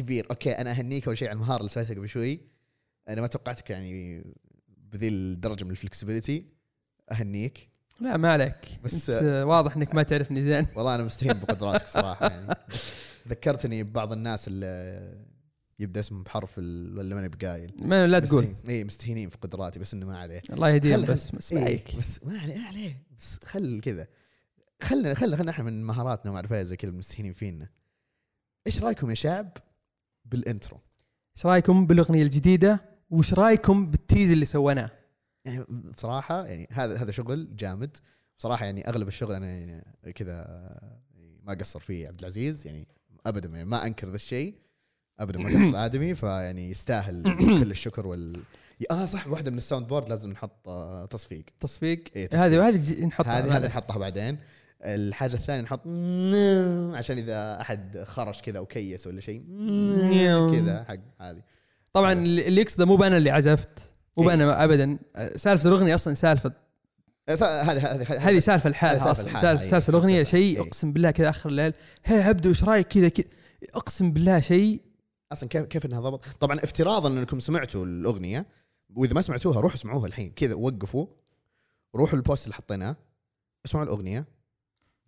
كبير. okay أنا أهنيك أول شيء على المهارة اللي سويتها قبل شوي. أنا ما توقعتك يعني بذي الدرجه من ال flexibility أهنيك. لا ما عليك. بس- بس واضح إنك ما تعرفني زين. والله أنا مستهين بقدراتك صراحة يعني. ذكرتني ببعض الناس اللي يبدأ اسمهم بحرف ولا ماني بقايل ما لا تقول. إي مستهينين في قدراتي بس إنه ما عليه. الله يهديهم بس بس ما عليك. بس ما عليه ما عليه. بس خل كذا. خلنا خلنا خلنا إحنا من مهاراتنا إيه زي كذا مستهينين فينا. إيش رأيكم يا شعب؟ بال intro؟ إيش رأيكم بالأغنية الجديدة؟ وش رأيكم بال tease اللي سويناه؟ يعني بصراحة يعني هذا هذا شغل جامد. بصراحة يعني أغلب الشغل أنا يعني كذا ما قصر فيه عبد العزيز. يعني أبدا يعني ما أنكر ذا الشيء. أبدا ما قصر آدمي. فيعني يستاهل كل الشكر وال آه صح واحدة من ال sound board لازم نحط آه، تصفيق. تصفيق. إيه، تصفيق. هذه وهذه ج- نحطها هذه هذه. نحطها بعدين. الحاجة الثانية نحط عشان إذا أحد خرج كذا أو كيس ولا شيء كذا حق هذه طبعا اللي يقصده مو بأنا اللي عزفت مو إيه. بأنا ابدا سالفة الأغنية أصلا سالفة س- هذه هذه هذه سالفة لحالها أصلا سالفه إيه. سالفة الأغنية. شيء إيه. أقسم بالله كذا آخر الليل هي عبدو إيش رأيك كذا كذا أقسم بالله شيء أصلا كيف كيف إنها ضبط طبعا افتراضا أنكم سمعتوا الأغنية وإذا ما سمعتوها روحوا اسمعوها الحين كذا وقفوا روحوا البوست اللي حطيناه اسمعوا الأغنية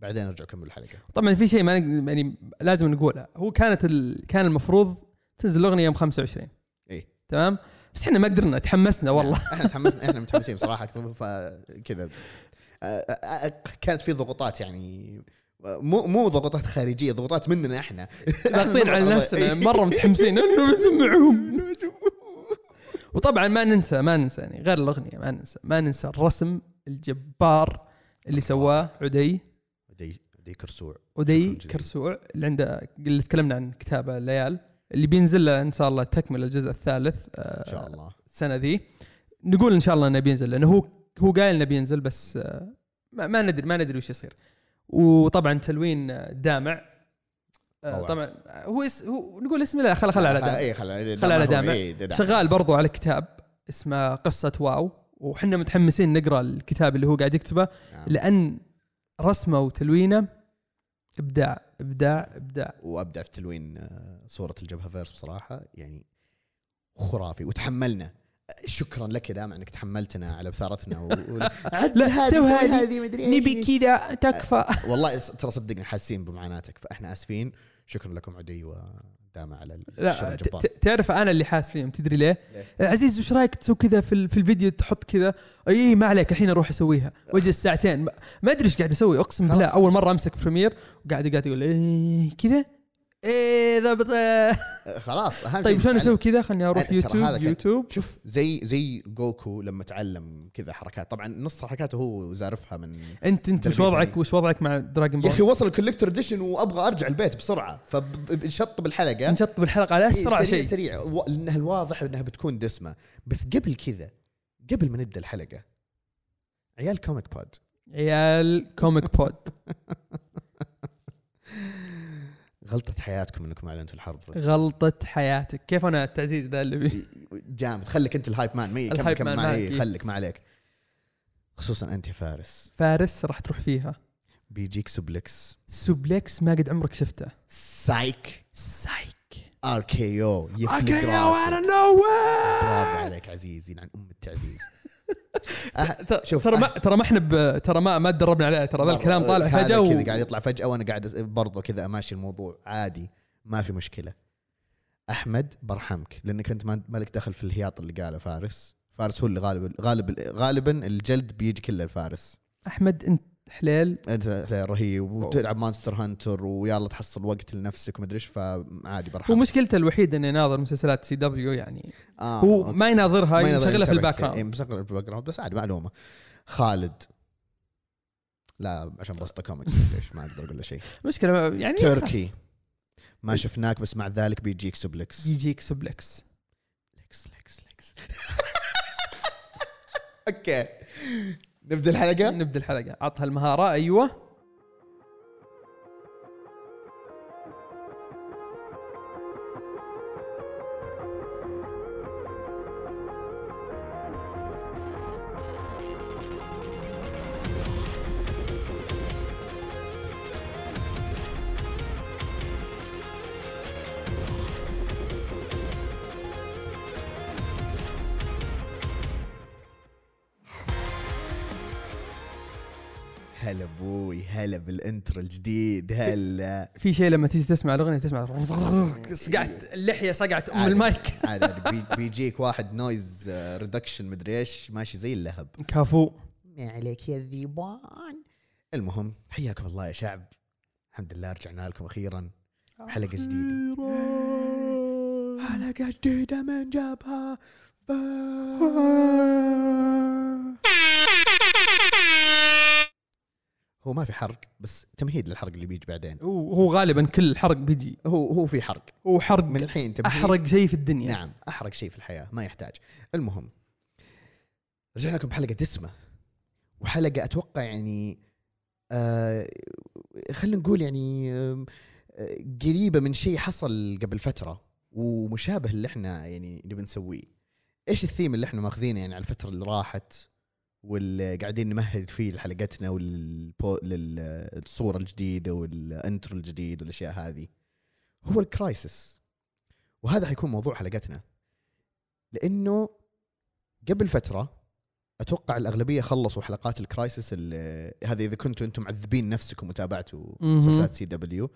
بعدين ارجعوا كملوا الحلقة. طبعا في شيء ما نق- يعني لازم نقوله. هو كانت ال... كان المفروض تنزل الاغنيه يوم 25 إيه. تمام؟ بس إحنا ما قدرنا تحمسنا والله. إحنا تحمسنا إحنا متحمسين صراحة أكثر فكذا آه، آه، آه، كانت في ضغوطات يعني آه، مو مو ضغوطات خارجية ضغوطات مننا إحنا. ضاغطين على نفسنا مرة متحمسين. انه نسمعهم وطبعا ما ننسى ما ننسى يعني غير الأغنية ما ننسى. ما ننسى الرسم الجبار اللي سواه عدي. دي كرسوع ودي. كرسوع اللي عنده اللي تكلمنا عن كتابه الليال اللي بينزل له إن شاء الله تكمل الجزء الثالث آه، إن شاء الله السنة ذي نقول إن شاء الله إنه بينزل لأنه هو هو قايل إنه بينزل بس آه، ما, ما ندري ما ندري وش يصير وطبعا تلوين دامع روعة. طبعا هو اس هو نقول اسم الله خل خل على دامع اي خل على خل على دامع. إيه، دامع. شغال برضو على كتاب اسمه قصة واو وحنا متحمسين نقرأ الكتاب اللي هو قاعد يكتبه نعم. لأن رسمه وتلوينه. إبداع إبداع إبداع. وابدع في تلوين آه، صورة الجبهة verse بصراحة يعني خرافي. وتحملنا. شكرا لك يا دام أنك تحملتنا على بثارتنا و... و... لا، هذه مدري. نبي كذا تكفى. والله س- ترى صدقني حاسين بمعاناتك فإحنا آسفين. شكرا لكم عدي ودامع على لا تعرف أنا اللي حاس فيهم تدري ليه؟ ليه؟ آه، عزيز وش رأيك تسوي كذا في, في الفيديو تحط كذا أي ما عليك الحين أروح أسويها واجلس ساعتين ما- أدري إيش قاعد أسوي أقسم بالله. أول مرة أمسك Premiere وقاعد قاعد يقول إيه كذا إيه ضبط آه. خلاص أهم طيب شلون. أسوي كذا؟ خلني أروح يوتيوب هذا يوتيوب شوف زي زي جوكو لما تعلم كذا حركات. طبعا نص حركاته هو زارفها من أنت أنت وش وضعك. وش وضعك مع دراجون يا بول؟ أخي وصل الكوليكتور اديشن وأبغى أرجع البيت بسرعة فبنشطب الحلقة نشطب الحلقة على إيه، أسرع سريع شيء. سريع. و- لانها الواضح إنها بتكون دسمة. بس قبل كذا قبل ما نبدأ الحلقة عيال كوميك بود عيال كوميك بود غلطة حياتكم إنكم أعلنتوا الحرب ضد غلطة حياتك. كيف أنا التعزيز ذا اللي بي جامد. خليك أنت الهايب مان مي كم الهايب كم مان ما معك، إيه،. خليك ما عليك. خصوصا أنت فارس. فارس راح تروح فيها. بيجيك سوبلكس. سوبلكس ما قد عمرك شفته. سايك. سايك. ار كي أو أوكي راسك وأنا نو برافو عليك عزيزي عن أم التعزيز. أه، شوف ترى أه، ما ترى ما إحنا ترى ما ما تدربنا عليه ترى ذا. الكلام طالع فجأة و... كذا قاعد يطلع فجأة وأنا قاعد برضه كذا أماشي الموضوع عادي ما في مشكلة. أحمد برحمك لأنك أنت ما ما لك دخل في الهياط اللي قاله فارس. فارس هو اللي غالب غالب غالبا الجلد بيجي كله الفارس أحمد أنت حليل أنت رهيب. وتلعب Monster Hunter ويلا تحصل وقت لنفسك ومدري إيش فعادي هو برحمك مشكلته الوحيده إنه يناظر مسلسلات CW يعني. آه هو okay. ما يناظرها يشغلها في. ال background مشغلها في ال background بس عادي معلومة. خالد. لا عشان بسطة كوميكس ما أقدر أقول له شيء. مشكلة يعني تركي. ما شفناك بس مع ذلك بيجيك suplex. يجيك suplex. لكس لكس لكس okay. نبدأ الحلقة؟ نبدأ الحلقة. عطها المهارة. أيوه. الجديد هلا في شيء لما تيجي تسمع الأغنية تسمع صقعت اللحية صقعت ام عادي. المايك. عاد عاد بي- بيجيك واحد noise reduction مدري إيش ماشي زي اللهب. كافو. ما عليك يا ذيبان. المهم حياكم الله يا شعب. الحمد لله رجعنا لكم أخيرا. حلقة جديدة. حلقة جديدة من جبهة. هو ما في حرق بس تمهيد للحرق اللي بيجي بعدين. هو هو غالبا كل الحرق بيجي. هو هو في حرق. هو حرق من الحين تمهيد. أحرق شيء في الدنيا. نعم أحرق شيء في الحياة ما يحتاج. المهم رجعنا لكم بحلقة دسمة. وحلقة أتوقع يعني آه خلينا نقول يعني آه قريبة من شيء حصل قبل فترة ومشابه اللي إحنا يعني نبي نسويه. إيش الثيم اللي إحنا ماخذينه يعني على الفترة اللي راحت؟ واللي قاعدين نمهد فيه لحلقتنا والبو... للصوره الجديدة وال intro الجديد والأشياء هذه. هو ال crisis وهذا حيكون موضوع حلقتنا. لأنه قبل فترة أتوقع الأغلبية خلصوا حلقات ال crisis هذه إذا كنتوا أنتم معذبين نفسكم وتابعتوا. مسلسلات CW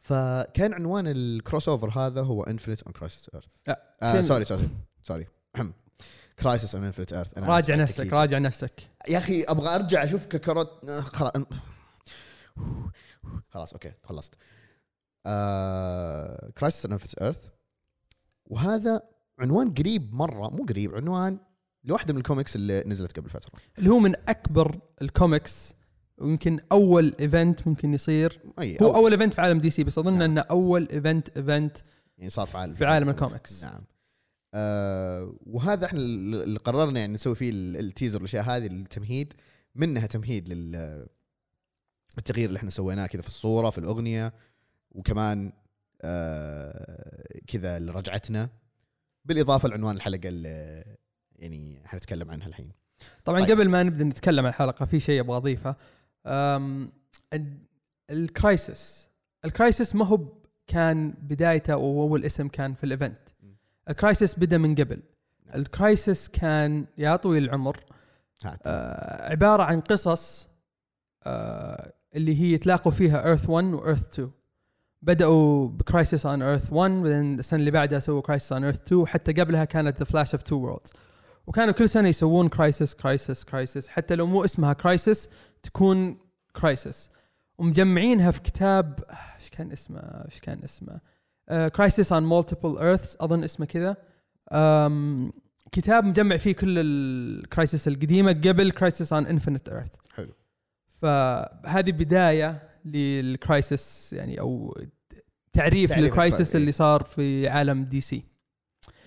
فكان عنوان ال crossover هذا هو Infinite on Crisis Earth sorry sorry sorry Crisis on Infinite Earth راجع نفسك راجع نفسك. يا أخي أبغى أرجع أشوف ككروت آه، خلاص. خلاص okay خلصت. آه... Crisis on Infinite Earth وهذا عنوان قريب مرة مو قريب عنوان لواحدة من الكوميكس اللي نزلت قبل فترة. اللي هو من أكبر الكوميكس ويمكن أول event ممكن يصير. أي هو أو أول event في عالم DC بس أظن نعم. إنه أول event event يعني صار في عالم في عالم الكوميكس. نعم. آه وهذا إحنا اللي قررنا يعني نسوي فيه ال- التيزر والأشياء هذه التمهيد منها تمهيد لل التغيير اللي إحنا سويناه كذا في الصورة في الأغنية وكمان آه كذا لرجعتنا بالإضافة لعنوان الحلقة اللي يعني حنتكلم عنها الحين طبعا طيب. قبل ما نبدأ نتكلم عن الحلقة في شيء أبغى أضيفه ال crisis ال crisis ما هو كان بدايته أو أول اسم كان في ال event. ال crisis بدأ من قبل. نعم. ال crisis كان يا طويل العمر آه، عبارة عن قصص آه، اللي هي يتلاقوا فيها Earth 1 و Earth 2 بدأوا ب Crisis on Earth 1 بعدين السنة اللي بعدها سووا Crisis on Earth 2 حتى قبلها كانت The Flash of Two Worlds وكانوا كل سنة يسوون crisis crisis crisis حتى لو مو اسمها crisis تكون crisis ومجمعينها في كتاب آه، إيش كان اسمه إيش كان اسمه؟ Crisis on Multiple Earths أظن اسمه كذا. كتاب مجمع فيه كل ال crisis القديمة قبل Crisis on Infinite Earth حلو. فهذه بداية لل crisis يعني أو تعريف ال crisis. اللي صار في عالم DC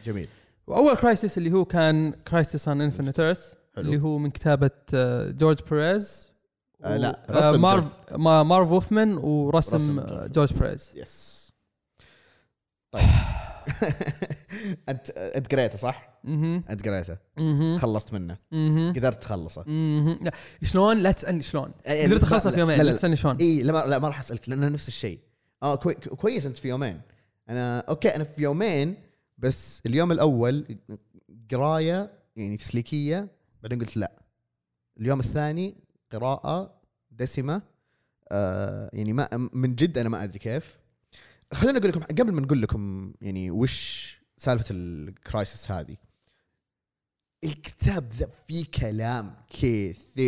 جميل. وأول crisis اللي هو كان Crisis on Infinite Earth اللي هو من كتابة آه، جورج بيريز آه، لا، و- رسم مارف ما- مارف وولفمان ورسم رسم آه، جورج جورج بيريز yes طيب انت أنت قريته صح؟ مهم. أنت قريته. خلصت منه. قدرت تخلصه. لا، شلون لا تسألني شلون إيه، قدرت لا- اخلصه في يومين لا- لا لا. تسألني شلون اي لا ما, لا ما راح أسألك لأنه نفس الشيء آه كوي كويس أنت في يومين أنا okay أنا في يومين بس اليوم الأول قراية يعني تسليكية بعدين قلت لا اليوم الثاني قراءة دسمة آه يعني ما من جد أنا ما أدري كيف خليني أقول لكم قبل ما نقول لكم يعني وش سالفة ال crisis هذه الكتاب ذا فيه كلام كثير.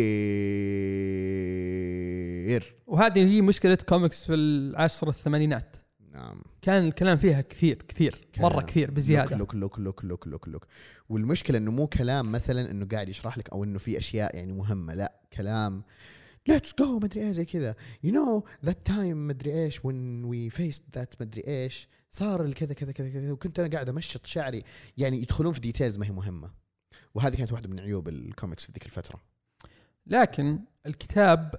وهذه هي مشكلة كوميكس في العشر الثمانينات. نعم. كان الكلام فيها كثير كثير مرة. كثير بزيادة. لوك لوك لوك لوك لوك لوك. والمشكلة إنه مو كلام مثلا إنه قاعد يشرح لك أو إنه في أشياء يعني مهمة لا. كلام let's go مدري إيه زي كذا. you know that time مدري إيش when we faced that مدري إيش صار الكذا كذا كذا كذا وكنت أنا قاعد أمشط شعري. يعني يدخلون في details ما هي مهمة. وهذه كانت واحدة من عيوب الكوميكس في ذيك الفترة. لكن الكتاب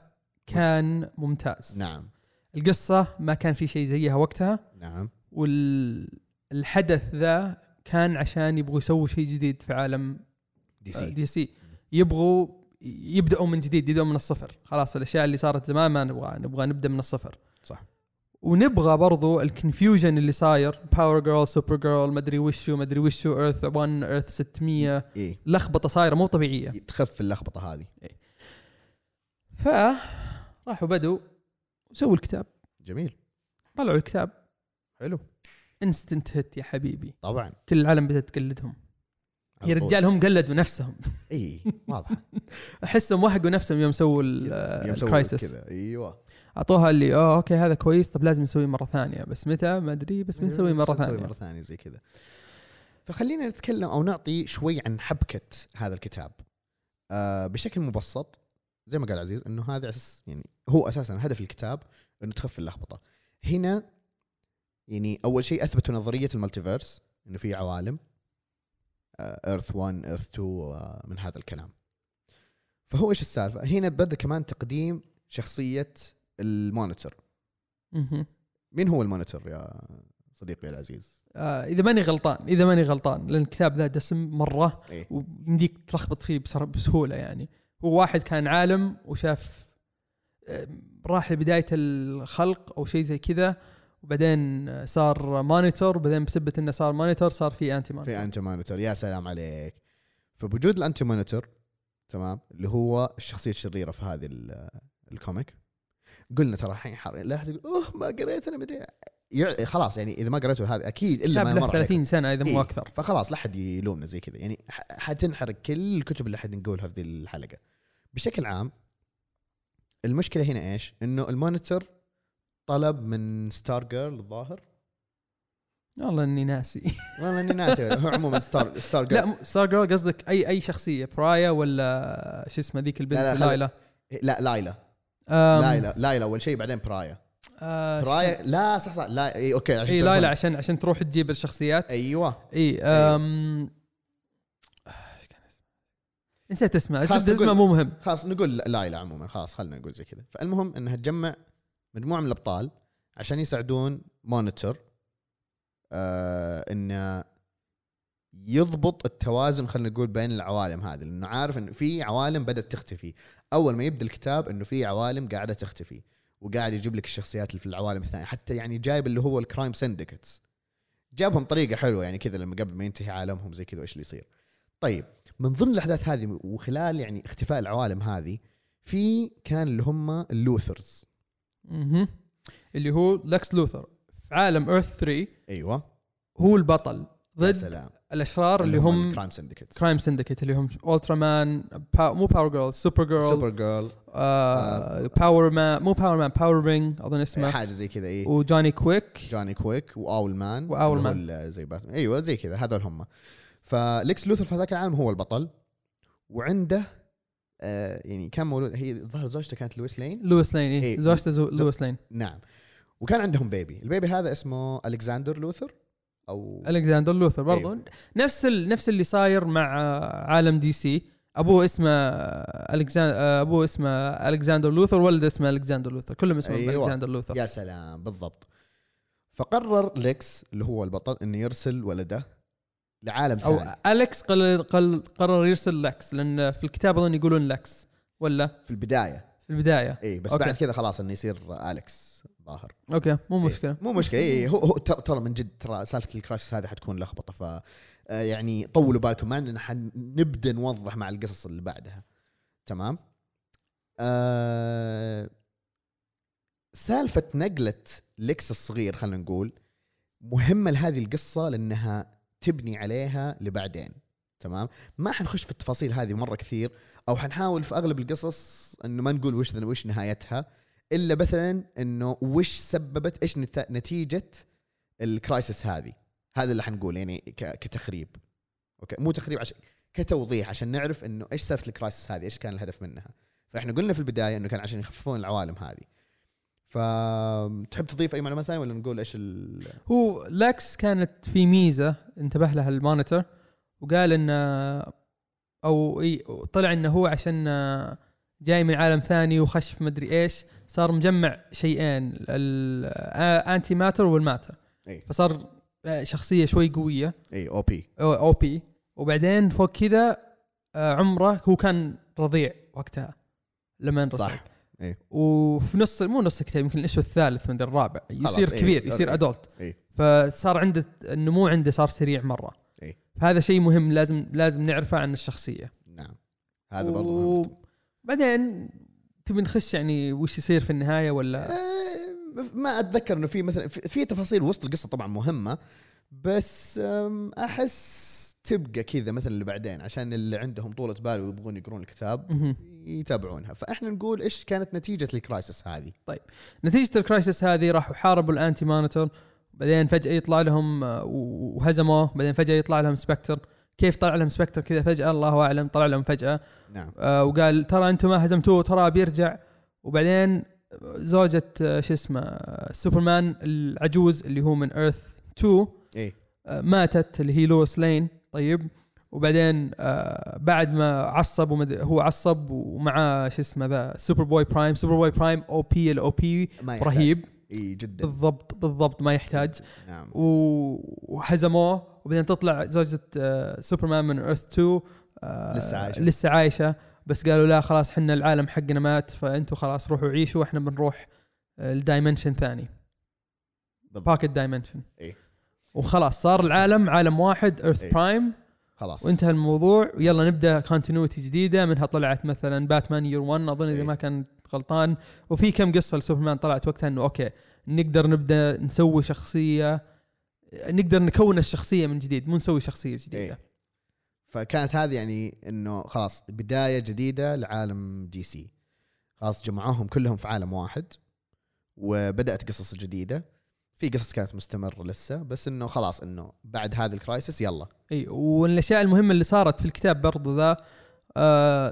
كان ممتاز. نعم. القصة ما كان في شيء زيها وقتها. نعم. والحدث ذا كان عشان يبغوا يسووا شيء جديد في عالم DC DC يبغوا يبدأوا من جديد يبدأوا من الصفر. خلاص الأشياء اللي صارت زمان ما نبغى نبغى نبدأ من الصفر. صح. ونبغى برضو ال confusion اللي صاير Power Girl Supergirl مدري وشو مدري وشو Earth 1 Earth 600 إيه لخبطة صايرة مو طبيعية. تخف اللخبطة هذه. فراحوا بدوا وسووا الكتاب. جميل. طلعوا الكتاب. حلو. instant hit يا حبيبي. طبعا. كل العالم بدأت تقلدهم. يا. رجال هم قلدوا نفسهم. إي واضح. أحسهم وهقوا نفسهم يوم سووا ال crisis كذا أيوه. أعطوها اللي آه okay هذا كويس طب لازم نسويه مرة ثانية. بس متى؟ ما أدري بس بنسويه مرة ثانية. مرة ثانية زي كذا. فخلينا نتكلم أو نعطي شوي عن حبكة هذا الكتاب. آه بشكل مبسط زي ما قال عزيز إنه هذا أساس يعني هو أساسا هدف الكتاب إنه تخفي اللخبطة. هنا يعني أول شيء أثبتوا نظرية ال multiverse إنه في عوالم. Earth 1 Earth 2 آه، من هذا الكلام. فهو إيش السالفة؟ هنا بدا كمان تقديم شخصية ال Monitor. مين هو ال Monitor يا صديقي العزيز؟ آه إذا ماني غلطان إذا ماني غلطان لأن الكتاب ذا دسم مرة إيه. ويمديك تلخبط فيه بسهولة يعني. هو واحد كان عالم وشاف آه، راح لبداية الخلق أو شيء زي كذا وبعدين صار مونيتور وبعدين بسبه إنه صار Monitor صار في Anti-Monitor في Anti-Monitor يا سلام عليك. فبوجود ال Anti-Monitor تمام اللي هو الشخصية الشريرة في هذه ال- ال comic قلنا ترى الحين لا يقول أوه ما قريت أنا مدري يع- خلاص يعني إذا ما قريته هذا أكيد إلا ما مر عليكم 30 سنة إذا مو إيه. أكثر. فخلاص لا حد يلومنا زي كذا. يعني حتنحرق كل الكتب اللي حد نقولها في ذي الحلقة. بشكل عام المشكلة هنا إيش؟ إنه المونيتور طلب من ستار جيرل الظاهر؟ والله إني ناسي. والله إني ناسي. هو عموما ستار ستار لا جيرل ستار جيرل قصدك اي أي شخصية برايا ولا شو اسمه ذيك البنت لا، لا، لايلا لا لايلا لايلا لايلا أول شيء بعدين برايا. آه، برايا؟ لا صح صح. لا إي أوكي عشان إي. لايلا عشان عشان تروح تجيب الشخصيات. أيوه. إي أم... إيش كان اسمه؟ نسيت اسمه اسمه مو مهم. خلاص نقول لايلا عموما. خلاص خلينا نقول زي كذا. فالمهم إنها تجمع مجموعة من الأبطال عشان يساعدون Monitor آه إنه يضبط التوازن خلينا نقول بين العوالم هذه لأنه عارف انه في عوالم بدأت تختفي. أول ما يبدأ الكتاب إنه في عوالم قاعدة تختفي وقاعد يجيب لك الشخصيات اللي في العوالم الثانية حتى يعني جايب اللي هو ال Crime Syndicate جابهم طريقة حلوة يعني كذا لما قبل ما ينتهي عالمهم زي كذا وإيش اللي يصير. طيب من ضمن الأحداث هذه وخلال يعني اختفاء العوالم هذه في كان اللي هم اللوثرز. مهم. اللي هو لكس لوثر. في عالم ايرث 3 أيوه. هو البطل يا ضد سلام. الأشرار اللي هم الكرايم سندكتس كرايم سندكيت اللي هم الترا مان باو مو باور جيرل سوبر جيرل سوبر جيرل باور مان مو باور مان باور رينج أظن اسمه. حاجة زي كذا اي وجوني كويك جوني كويك واول مان هو مان. زي باتمان أيوه زي كذا هذول هم. فليكس لوثر في هذاك العالم هو البطل. وعنده آه يعني كان مولود هي الظاهر زوجته كانت لويس لين؟ لويس لين إيه. إيه. زوجته زو- لويس لين. نعم. وكان عندهم baby ال baby هذا اسمه ألكساندر لوثر أو ألكساندر لوثر برضو نفس ال... نفس اللي صاير مع عالم DC. أبوه اسمه الكساندر أبوه اسمه ألكساندر لوثر ولده اسمه ألكساندر لوثر. كلهم اسمهم أيوة. ألكساندر لوثر. يا سلام بالضبط. فقرر ليكس اللي هو البطل إنه يرسل ولده لعالم أو ثاني. أليكس قل... قل... قرر يرسل لكس لأن في الكتاب أظن يقولون لكس ولا؟ في البداية. في البداية. إي بس أوكي. بعد كذا خلاص إنه يصير أليكس ظاهر. أوكي مو إيه. مشكلة. مو مشكلة. إي هو, هو ترى من جد ترى سالفة ال Crisis هذه حتكون لخبطة. ف آه، يعني طولوا بالكم معنا لأن حنبدأ نوضح مع القصص اللي بعدها. تمام؟ آه سالفة نقلة ليكس الصغير خلينا نقول مهمة لهذه القصة لأنها تبني عليها لبعدين تمام؟ ما حنخش في التفاصيل هذه مرة كثير أو حنحاول في أغلب القصص إنه ما نقول وش وش نهايتها إلا مثلا إنه وش سببت إيش نت- نتيجة ال Crisis هذه. هذا اللي حنقول يعني كتخريب. أوكي؟ مو تخريب عشان كتوضيح عشان نعرف إنه إيش سالفه ال Crisis هذه إيش كان الهدف منها. فإحنا قلنا في البداية إنه كان عشان يخففون العوالم هذه. فتحب تضيف أي معلومات ثانية ولا نقول إيش ال... هو لكس كانت في ميزة انتبه لها ال Monitor وقال إن أو طلع إنه هو عشان جاي من عالم ثاني وخش في مدري إيش صار مجمع شيئين ال anti-matter وال matter إي. فصار شخصية شوي قوية. إي OP OP وبعدين فوق كذا آه، عمره هو كان رضيع وقتها لما صح. إيه. وفي نص مو نص الكتاب يمكن الإشو الثالث من الرابع يصير إيه، كبير يصير أوكي. ادولت إيه. فصار عنده النمو عنده صار سريع مرة إيه. فهذا شيء مهم لازم لازم نعرفه عن الشخصية نعم هذا برضه مهم. بعدين تبي نخش يعني وش يصير في النهاية ولا آه، ما أتذكر إنه في مثلا في تفاصيل وسط القصة طبعا مهمة بس أحس تبقى كذا مثلا اللي بعدين عشان اللي عندهم طولة بال ويبغون يقرون الكتاب. يتابعونها. فإحنا نقول إيش كانت نتيجة ال Crisis هذه؟ نتيجة ال Crisis هذه راحوا حاربوا ال Anti-Monitor بعدين فجأة يطلع لهم آه، وهزموه بعدين فجأة يطلع لهم Spectre كيف طلع لهم Spectre كذا؟ فجأة الله أعلم طلع لهم فجأة. نعم. آه، وقال ترى أنتم ما هزمتوه ترى بيرجع. وبعدين زوجة آه، شو اسمه آه، سوبرمان العجوز اللي هو من Earth 2 إيه. آه، ماتت اللي هي لويس لين طيب. وبعدين آه، بعد ما عصب ومد... هو عصب ومعاه شو اسمه the Superboy Prime Superboy Prime OP ال OP. رهيب. إي جدا. بالضبط بالضبط ما يحتاج. نعم. و- وهزموه. وبعدين تطلع زوجة آه، سوبرمان من Earth 2 آه، لسه عايشة. لسه عايشة. بس قالوا لا خلاص حنا العالم حقنا مات فأنتوا خلاص روحوا عيشوا وإحنا بنروح آه، ال dimension ثاني. بالضبط. pocket dimension إيه. وخلاص صار العالم عالم واحد Earth. Prime خلاص. وانتهى الموضوع. ويلا نبدأ continuity جديدة. منها طلعت مثلا Batman Year 1 أظن إذا إيه. ما كان غلطان. وفي كم قصة لسوبرمان طلعت وقتها إنه أوكي نقدر نبدأ نسوي شخصية نقدر نكون الشخصية من جديد مو نسوي شخصية جديدة. إيه. فكانت هذه يعني إنه خلاص بداية جديدة لعالم DC خلاص جمعوهم كلهم في عالم واحد وبدأت قصص جديدة. في قصص كانت مستمرة لسه بس إنه خلاص إنه بعد هذا ال Crisis يلا. إي والأشياء المهمة اللي صارت في الكتاب برضو The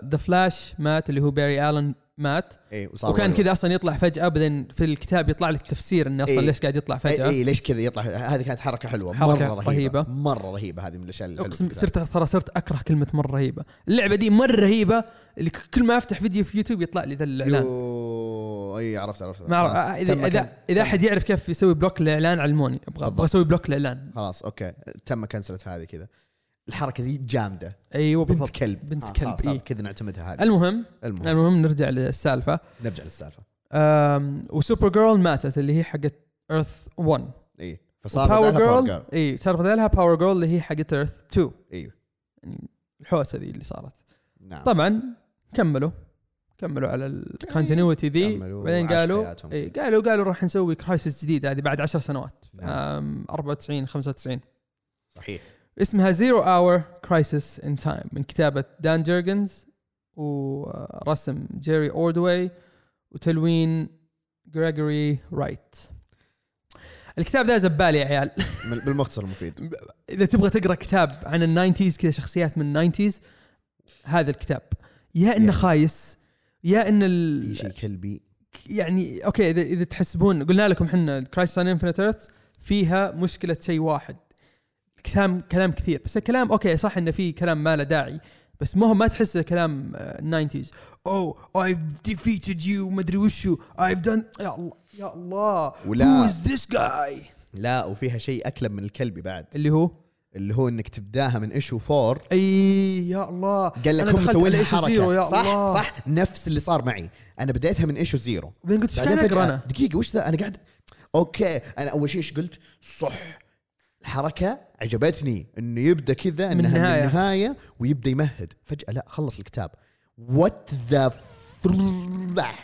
The Flash مات اللي هو Barry Allen مات اي وصار وكان. كذا أصلا يطلع فجأة بعدين في الكتاب يطلع لك تفسير انه أصلا إيه. ليش قاعد يطلع اي فجأة إيه ليش كذا يطلع هذه كانت حركة حلوة حركة مره رهيبة. رهيبة مرة رهيبة هذه من الأشياء الحلوة أقسم. صرت ترى صرت أكره كلمة مرة رهيبة اللعبة دي مرة رهيبة اللي كل ما أفتح فيديو في يوتيوب يطلع لي ذا الإعلان إي عرفت عرفت ما خلاص. اذا اذا تم- أحد يعرف كيف يسوي block للاعلان علموني أبغى أبغى. أسوي block للاعلان خلاص أوكي تم كنسلت هذه كذا الحركة ذي جامدة. أيوه بنت بالضبط. كلب. بنت آه، كلب، خلاص، إيه. كذا نعتمدها هذه. المهم المهم. المهم نرجع للسالفة. نرجع للسالفة. أم، و Supergirl ماتت اللي هي حقت Earth 1 إي فصار Power بدالها Power Girl إي صار بدالها Power Girl اللي هي حقت Earth 2 أيوه يعني الحوسة ذي اللي صارت. نعم. طبعا كملوا. كملوا على ال continuity ذي. بعدين قالوا. إي قالوا قالوا راح نسوي Crisis جديد هذه بعد 10 سنوات. نعم. أم، 94 95 صحيح. اسمها Zero Hour Crisis in Time من كتابة Dan Jurgens ورسم Jerry Ordway وتلوين Gregory Wright. الكتاب ده زبال يا عيال. بالمختصر المفيد إذا تبغى تقرأ كتاب عن ال nineties كذا شخصيات من ال nineties هذا الكتاب. يا إنه. خايس يا إن ال... شيء كلبي. يعني okay اذا إذا تحسبون قلنا لكم إحنا Crisis on Infinite فيها مشكلة شيء واحد. كلام كلام كثير. بس الكلام okay صح إنه في كلام ما له داعي بس ما هو ما تحس كلام ال nineties أو I've defeated you مدري وشو. I've done يا الله يا الله. ولا- who is this guy? لا وفيها شيء أكلب من الكلبي بعد. اللي هو؟ اللي هو إنك تبداها من issue four إي يا الله. قال لك هم مسوين لها issue zero، يا حركه صح الله. صح. نفس اللي صار معي. أنا بديتها من issue zero وبعدين قلت إيش بعدين قاعد اقرا فجأة أنا دقيقة وش ذا؟ أنا قاعد okay. أنا أول شيء إيش قلت؟ صح. الحركة عجبتني إنه يبدأ كذا من إنها من النهاية. النهاية ويبدأ يمهد فجأة لا خلص الكتاب what the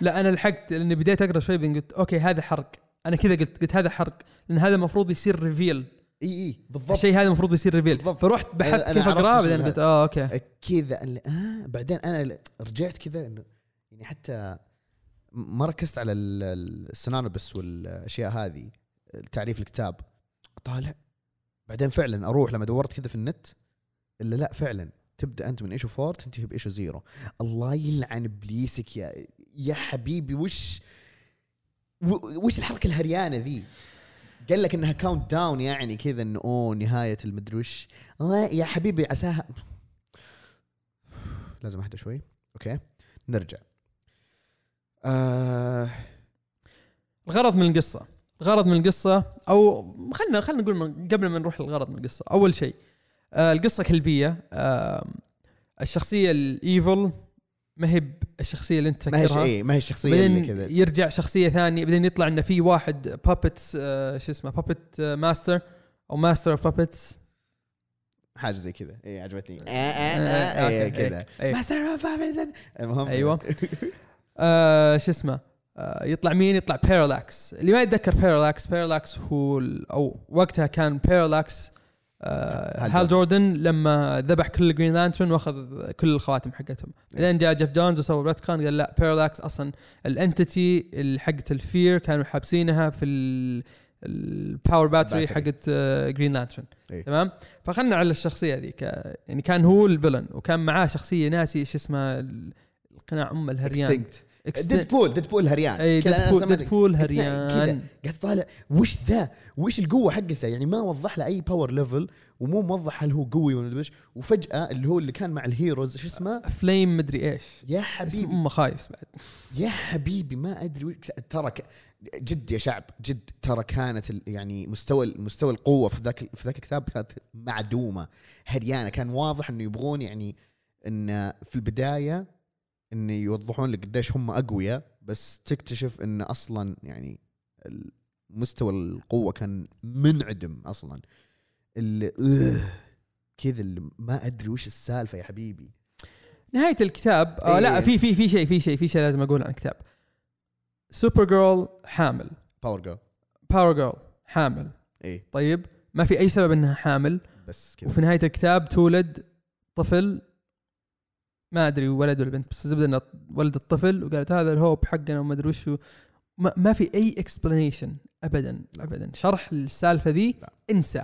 لا أنا لحقت لاني بديت اقرا شوي بعدين قلت okay هذا حرق أنا كذا قلت قلت هذا حرق لأن هذا المفروض يصير reveal اي اي بالضبط الشيء هذا المفروض يصير reveal بالضبط. فرحت بحثت أنا- كيف اقراه بعدين قلت آه أوكي كذا آه بعدين أنا رجعت كذا انه يعني حتى ما ركزت على ال- ال synonyms والاشياء هذه تعريف الكتاب طالع بعدين فعلا أروح لما دورت كذا في النت إلا لا فعلا تبدأ أنت من issue four تنتهي ب issue zero. الله يلعن إبليسك يا يا حبيبي وش وش الحركة الهريانة ذي؟ قال لك إنها countdown يعني كذا إنه أوه نهاية المدري وش. الله يا حبيبي عساها. لازم أهدى شوي. okay نرجع. آه. الغرض من القصة. الغرض من القصة أو خلينا خلينا نقول من قبل ما نروح للغرض من القصة. أول شيء آه القصة كلبية. آه الشخصية ال evil ما هي الشخصية اللي أنت ما هي تفكرها. إيه ما هي الشخصية اللي بعدين كذا. يرجع شخصية ثانية بعدين يطلع إنه في واحد puppets آه شو اسمه puppet master أو master of puppets حاجة زي كذا. إيه عجبتني. آه آه آه إيه كذا. إيه. master of Amazon. المهم. أيوة. آه شو اسمه آه يطلع مين؟ يطلع Parallax اللي ما يتذكر Parallax Parallax هو أو وقتها كان Parallax آه Hal Jordan لما ذبح كل Green Lantern وأخذ كل الخواتم حقتهم. إيه. بعدين جاء Geoff Johns وسوى retcon قال لا Parallax أصلا ال entity اللي حقت ال fear كانوا حابسينها في ال power battery. حقت Green Lantern إيه. تمام؟ فخلنا على الشخصية ذيك آه، يعني كان هو ال villain وكان معاه شخصية ناسي إيش اسمها ال- القناع أم الهريان. Extant Extin- Deadpool Deadpool هريان. أي Deadpool كذا هريان. قاعد طالع وش ذا؟ وش القوة حقته؟ يعني ما وضح له أي power level ومو موضح هل هو قوي ولا إيش. وفجأة اللي هو اللي كان مع ال heroes شو اسمه؟ Flame مدري إيش. يا حبيبي. أمه خايس بعد. يا حبيبي ما أدري وش ترى جد يا شعب جد ترى كانت يعني مستوى مستوى القوة في ذاك في ذاك الكتاب كانت معدومة. هريانة كان واضح إنه يبغون يعني إن في البداية ان يوضحون لك قديش هم أقوياء بس تكتشف إن أصلا يعني مستوى القوة كان منعدم أصلا. اللي آه، كذا اللي ما أدري وش السالفة يا حبيبي. نهاية الكتاب آه لا إيه. في في في شيء في شيء في شيء لازم أقوله عن الكتاب. Supergirl حامل. Power Girl Power Girl حامل. إيه. طيب ما في أي سبب إنها حامل. بس كذا. وفي نهاية الكتاب تولد طفل ما أدري ولد ولا بنت بس الزبدة انه ولدت طفل وقالت هذا ال hope حقنا وما أدري وش هو. ما, ما في أي explanation ابدا لا. ابدا شرح السالفه ذي لا. انسى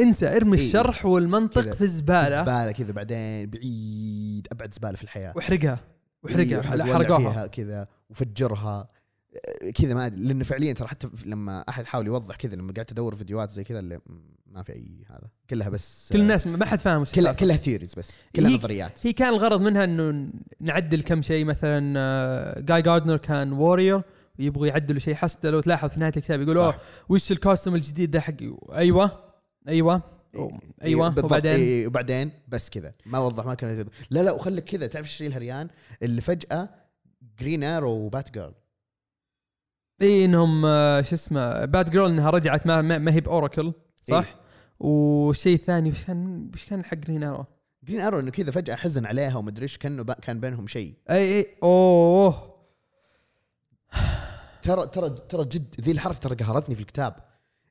انسى ارمي إيه. الشرح والمنطق. في الزباله زبالة كذا بعدين بعيد أبعد زبالة في الحياة واحرقها إيه، واحرقها ولع حرقوها كذا وفجرها آه، كذا ما أدري لأنه فعليا ترى حتى لما أحد حاول يوضح كذا لما قعدت أدور فيديوهات زي كذا اللي ما في أي هذا. كلها بس كل آه، الناس ما حد فاهم كلها. كلها theories بس. كلها هي- نظريات. هي كان الغرض منها إنه نعدل كم شيء مثلا آه، Guy Gardner كان Warrior ويبغوا يعدلوا شيء. حتى لو تلاحظ في نهاية الكتاب يقولوا صح. "أوه، وش ال costume الجديد ده حقي أيوه أيوه أيوه بالضبط وبعدين؟ إيه وبعدين بس كذا. ما وضح ما كان لا لا وخليك كذا. تعرف الشيء الهريان؟ اللي فجأة Green Arrow و Batgirl إي إنهم آه، شو اسمه Batgirl إنها رجعت ما, ما, ما هي ب Oracle صح؟ إيه. والشيء الثاني وش كان وش كان حق Green Arrow؟ Green Arrow إنه كذا فجأة حزن عليها ومدري إيش كأنه كان بينهم شيء. أي أي أوه. ترى ترى ترى جد ذي الحركة ترى قهرتني في الكتاب.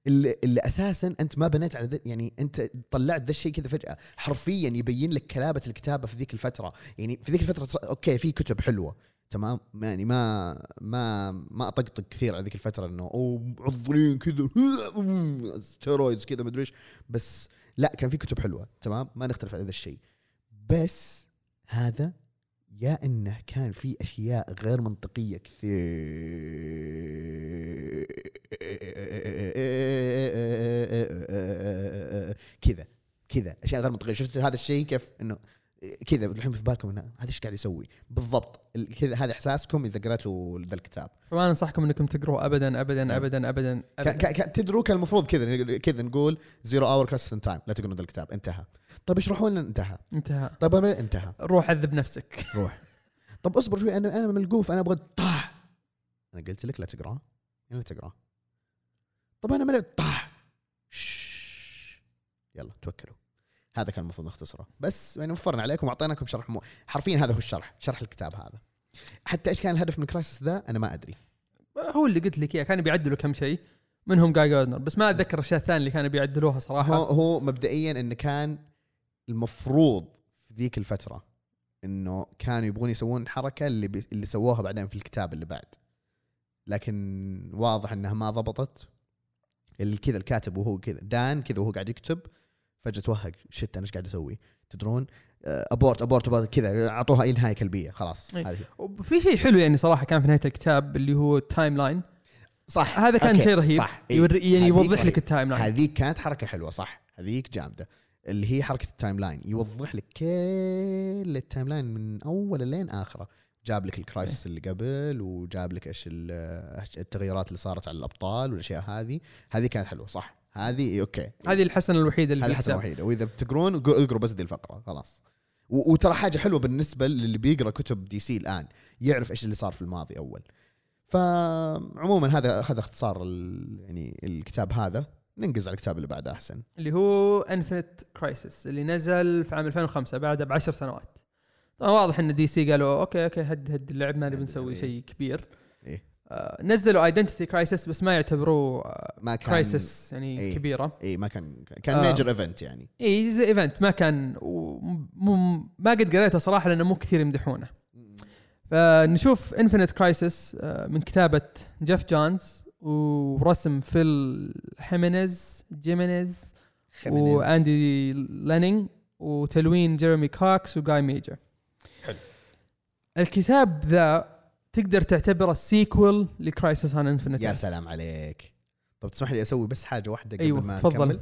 اللي, اللي أساسا أنت ما بنيت على يعني أنت طلعت ذا الشيء كذا فجأة. حرفيا يبين لك كلابة الكتابة في ذيك الفترة. يعني في ذيك الفترة okay في كتب حلوة. تمام؟ ما- يعني ما ما ما أطقطق كثير على ذيك الفترة إنه اوه معضلين كذا steroids كذا مدري إيش. بس لا كان في كتب حلوة تمام؟ ما نختلف على ذا الشيء. بس هذا يا إنه كان في أشياء غير منطقية كثير. كذا كذا أشياء غير منطقية. شفت هذا الشيء كيف؟ إنه كذا الحين في بالكم هذا إيش قاعد يسوي؟ بالضبط. ال- كذا هذا إحساسكم إذا قرأتوا ذا الكتاب. فما ننصحكم إنكم تقروا ابدا ابدا ابدا ابدا, ك- أبداً. تدروا كان المفروض كذا كذا نقول Zero Hour Crisis Time لا تقرون ذا الكتاب. انتهى. طيب اشرحوا لنا انتهى. انتهى. طيب انتهى. روح عذب نفسك. روح. طب اصبر شوي أنا أنا ملقوف. أنا أبغى طاح. أنا قلت لك لا تقرا لا تقرا طب أنا ملقوف. طاح. يلا توكلوا. هذا كان المفروض نختصره. بس يعني وفرنا عليكم وأعطيناكم شرح مو... حرفيا هذا هو الشرح شرح الكتاب هذا. حتى إيش كان الهدف من Crisis ذا؟ أنا ما أدري. هو اللي قلت لك إياه كانوا بيعدلوا كم شيء. منهم جاي جاردنر بس ما أتذكر الأشياء الثانية اللي كانوا بيعدلوها هو, صراحة. هو مبدئيا إنه كان المفروض في ذيك الفترة إنه كانوا يبغون يسوون الحركه اللي بي اللي سووها بعدين في الكتاب اللي بعد. لكن واضح إنها ما ضبطت. اللي كذا الكاتب وهو كذا. دان كذا وهو قاعد يكتب. فجأة توهق shit أنا إيش قاعد أسوي؟ تدرون؟ abort abort abort كذا أعطوها أي نهاية كلبية خلاص. إيه. هذه. وفي شيء حلو يعني صراحة كان في نهاية الكتاب اللي هو التايم لاين صح. هذا كان شيء رهيب. صح. إيه. يعني يوضح. لك ال timeline هذيك كانت حركة حلوة صح. هذيك جامدة. اللي هي حركة ال timeline يوضح لك كل ال timeline من اوله لين آخرة. جاب لك ال Crisis اللي قبل وجاب لك إيش ال- التغيرات اللي صارت على الأبطال والأشياء هذه. هذه كانت حلوة صح. هذه إيه، okay. هذه الحسنة الوحيدة اللي هذه الحسنة الوحيدة. وإذا بتقرون اقروا بس دي الفقرة خلاص. وترى حاجة حلوة بالنسبة للي بيقرأ كتب DC الآن يعرف إيش اللي صار في الماضي أول. فعموما هذا هذا اختصار يعني الكتاب هذا. ننقز على الكتاب اللي بعده أحسن. اللي هو Infinite Crisis اللي نزل في عام 2005 بعدها بعشر سنوات. طبعا واضح إن DC قالوا okay okay هد هد اللعب ما نبي نسوي إيه. شيء كبير. نزلوا Identity Crisis بس ما يعتبروه آه ما كان Crisis يعني إيه. كبيرة اي ما كان كان آه. major event يعني اي زي event ما كان ما قد قريته صراحة لأنه مو كثير يمدحونه فنشوف Infinite Crisis من كتابة جيف جونز ورسم فيل هيمينيز جيمينيز. وآندي لانينج وتلوين جيرمي كوكس وجاي ميجر حلو. الكتاب ذا تقدر تعتبره sequel ل Crisis on Infinite يا سلام عليك. طب تسمح لي أسوي بس حاجة واحدة قبل أيوة، ما تفضل. نكمل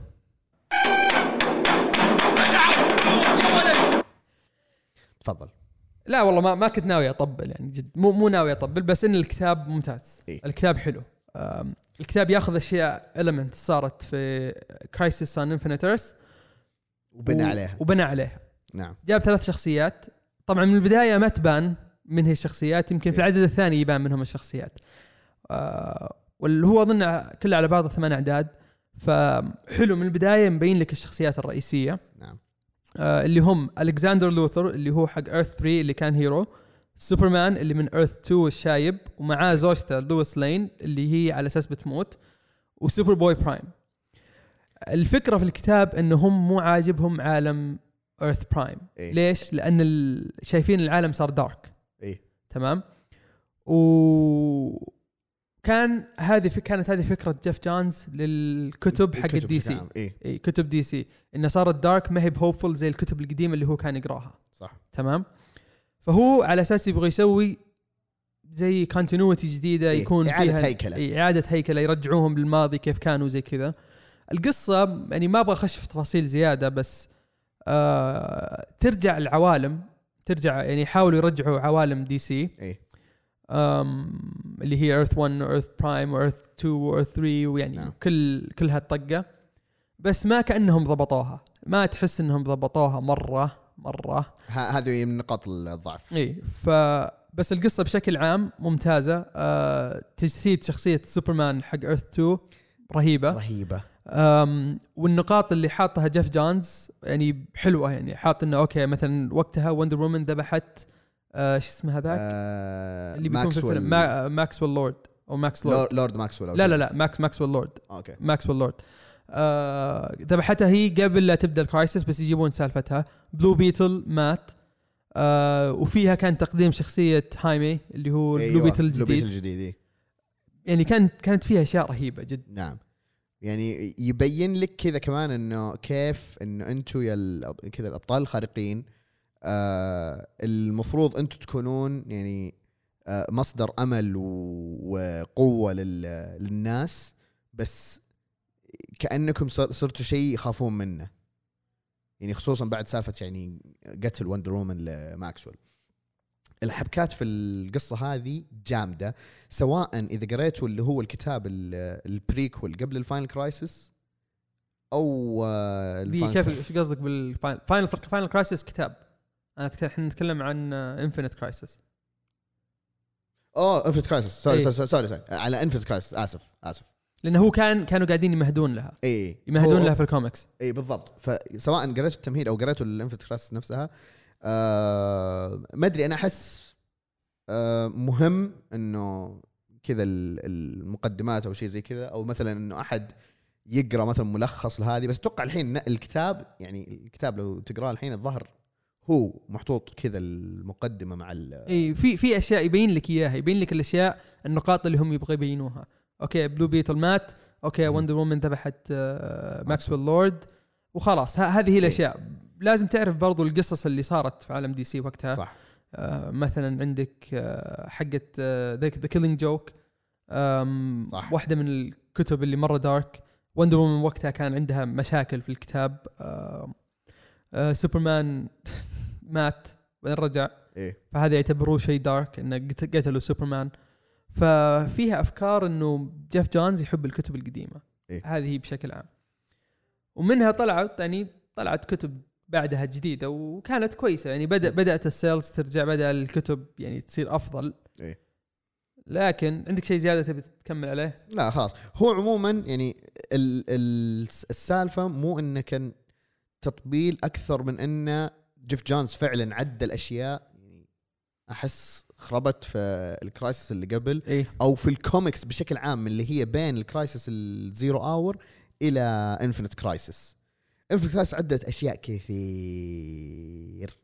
تفضل. لا والله ما ما كنت ناوي أطبل يعني جد مو مو ناوي أطبل بس إن الكتاب ممتاز. إيه. الكتاب حلو. الكتاب ياخذ أشياء element صارت في Crisis on Infinite Earths وبنى عليها. وبنى عليها. نعم. جاب ثلاث شخصيات. طبعا من البداية ما تبان من هي الشخصيات يمكن في العدد الثاني يبان منهم الشخصيات. آه واللي هو أظن كله على بعضه ثمان أعداد. فحلو من البداية مبين لك الشخصيات الرئيسية. نعم. آه اللي هم الكسندر لوثر اللي هو حق Earth 3 اللي كان hero. سوبرمان اللي من Earth 2 الشايب. ومعاه زوجته لويس لين اللي هي على أساس بتموت. وسوبر بوي برايم. الفكرة في الكتاب انهم مو عاجبهم عالم Earth Prime إيه. ليش؟ لأن شايفين العالم صار dark تمام؟ و كان هذه كانت هذه فكرة جيف جونز للكتب حق ال DC اي كتب DC إنه صارت dark ما هي ب hopeful زي الكتب القديمة اللي هو كان يقراها. صح. تمام؟ فهو على أساس يبغى يسوي زي continuity جديدة إيه، يكون إعادة فيها هيكلة. إيه إعادة هيكلة يرجعوهم للماضي كيف كانوا زي كذا. القصة يعني ما أبغى أخش في تفاصيل زيادة بس آه ترجع العوالم ترجع يعني يحاولوا يرجعوا عوالم DC أم اللي هي Earth 1 و Earth Prime و Earth 2 و Earth 3 ويعني نعم. كل كل هالطقة. بس ما كأنهم ضبطوها. ما تحس إنهم ضبطوها مرة مرة. هذه من نقاط الضعف. اي ف بس القصة بشكل عام ممتازة. أه تجسيد شخصية سوبرمان حق Earth 2 رهيبة. رهيبة. والنقاط اللي حاطها جيف جونز يعني حلوة يعني حاط إنه okay مثلا وقتها وندر وومن ذبحت أه شو اسمه هذاك؟ آه اللي بيكون في الفيلم ما ماكسويل ماكسويل لورد أو ماكس لورد لورد, ماكسويل لا. لا لا ماكس ماكسويل لورد okay ماكسويل لورد آه، ذبحتها هي قبل لا تبدأ ال Crisis بس يجيبون سالفتها. بلو بيتل مات. آه وفيها كان تقديم شخصية هايمي اللي هو أيوة، بلو بيتل بلو بيتل الجديد. الجديد إيه. يعني كانت كانت فيها أشياء رهيبة جدا نعم. يعني يبين لك كذا كمان إنه كيف انه أنتم يا كذا الأبطال الخارقين آه المفروض أنتم تكونون يعني آه مصدر أمل وقوة لل- للناس بس كأنكم صر- صرتوا شيء يخافون منه. يعني خصوصا بعد سالفة يعني قتل وندر وومن لماكسويل. الحبكات في القصة هذه جامدة سواء إذا قريتوا اللي هو الكتاب ال- prequel قبل ال Final Crisis أو آه، دي ال final كيف. إيش قصدك بال Final Final Crisis كتاب؟ أنا إحنا نتكلم عن Infinite Crisis اوه Infinite Crisis sorry. sorry sorry sorry على Infinite Crisis آسف آسف. لأنه هو كان كانوا قاعدين يمهدون لها. اي يمهدون لها في الكوميكس اي بالضبط. فسواء قريتوا التمهيد أو قريتوا ال Infinite Crisis نفسها آه ما أدري أنا أحس آه مهم إنه كذا ال- المقدمات أو شيء زي كذا أو مثلا إنه أحد يقرأ مثلا ملخص لهذه. بس أتوقع الحين الكتاب يعني الكتاب لو تقرأه الحين الظاهر هو محطوط كذا المقدمة مع ال إي في في أشياء يبين لك إياها يبين لك الأشياء النقاط اللي هم يبغوا يبينوها. okay Blue Beetle مات. okay. Wonder Woman ذبحت آه، ماكسويل لورد وخلاص هذه هي الأشياء. لازم تعرف برضو القصص اللي صارت في عالم دي سي وقتها. صح. آه مثلا عندك آه حقت The Killing Joke صح. واحدة من الكتب اللي مرة dark Wonder Woman وقتها كان عندها مشاكل في الكتاب. آه آه سوبرمان مات بعدين رجع. إيه. فهذا يعتبروه شيء dark إنه قت- قتلوا سوبرمان ففيها أفكار إنه جيف جونز يحب الكتب القديمة. إيه. هذه بشكل عام. ومنها طلعت يعني طلعت كتب بعدها جديدة وكانت كويسة. يعني بدا بدأت ال sales ترجع بدأ الكتب يعني تصير أفضل. إيه. لكن عندك شيء زيادة تبي تكمل عليه؟ لا خلاص. هو عموما يعني ال ال السالفة مو إنه كان تطبيل أكثر من انه جيف جونز فعلا عدل أشياء. يعني أحس خربت في ال Crisis اللي قبل. إيه. أو في الكوميكس بشكل عام اللي هي بين ال Crisis ال Zero Hour إلى Infinite Crisis Infinite Crisis عدلت أشياء كثير.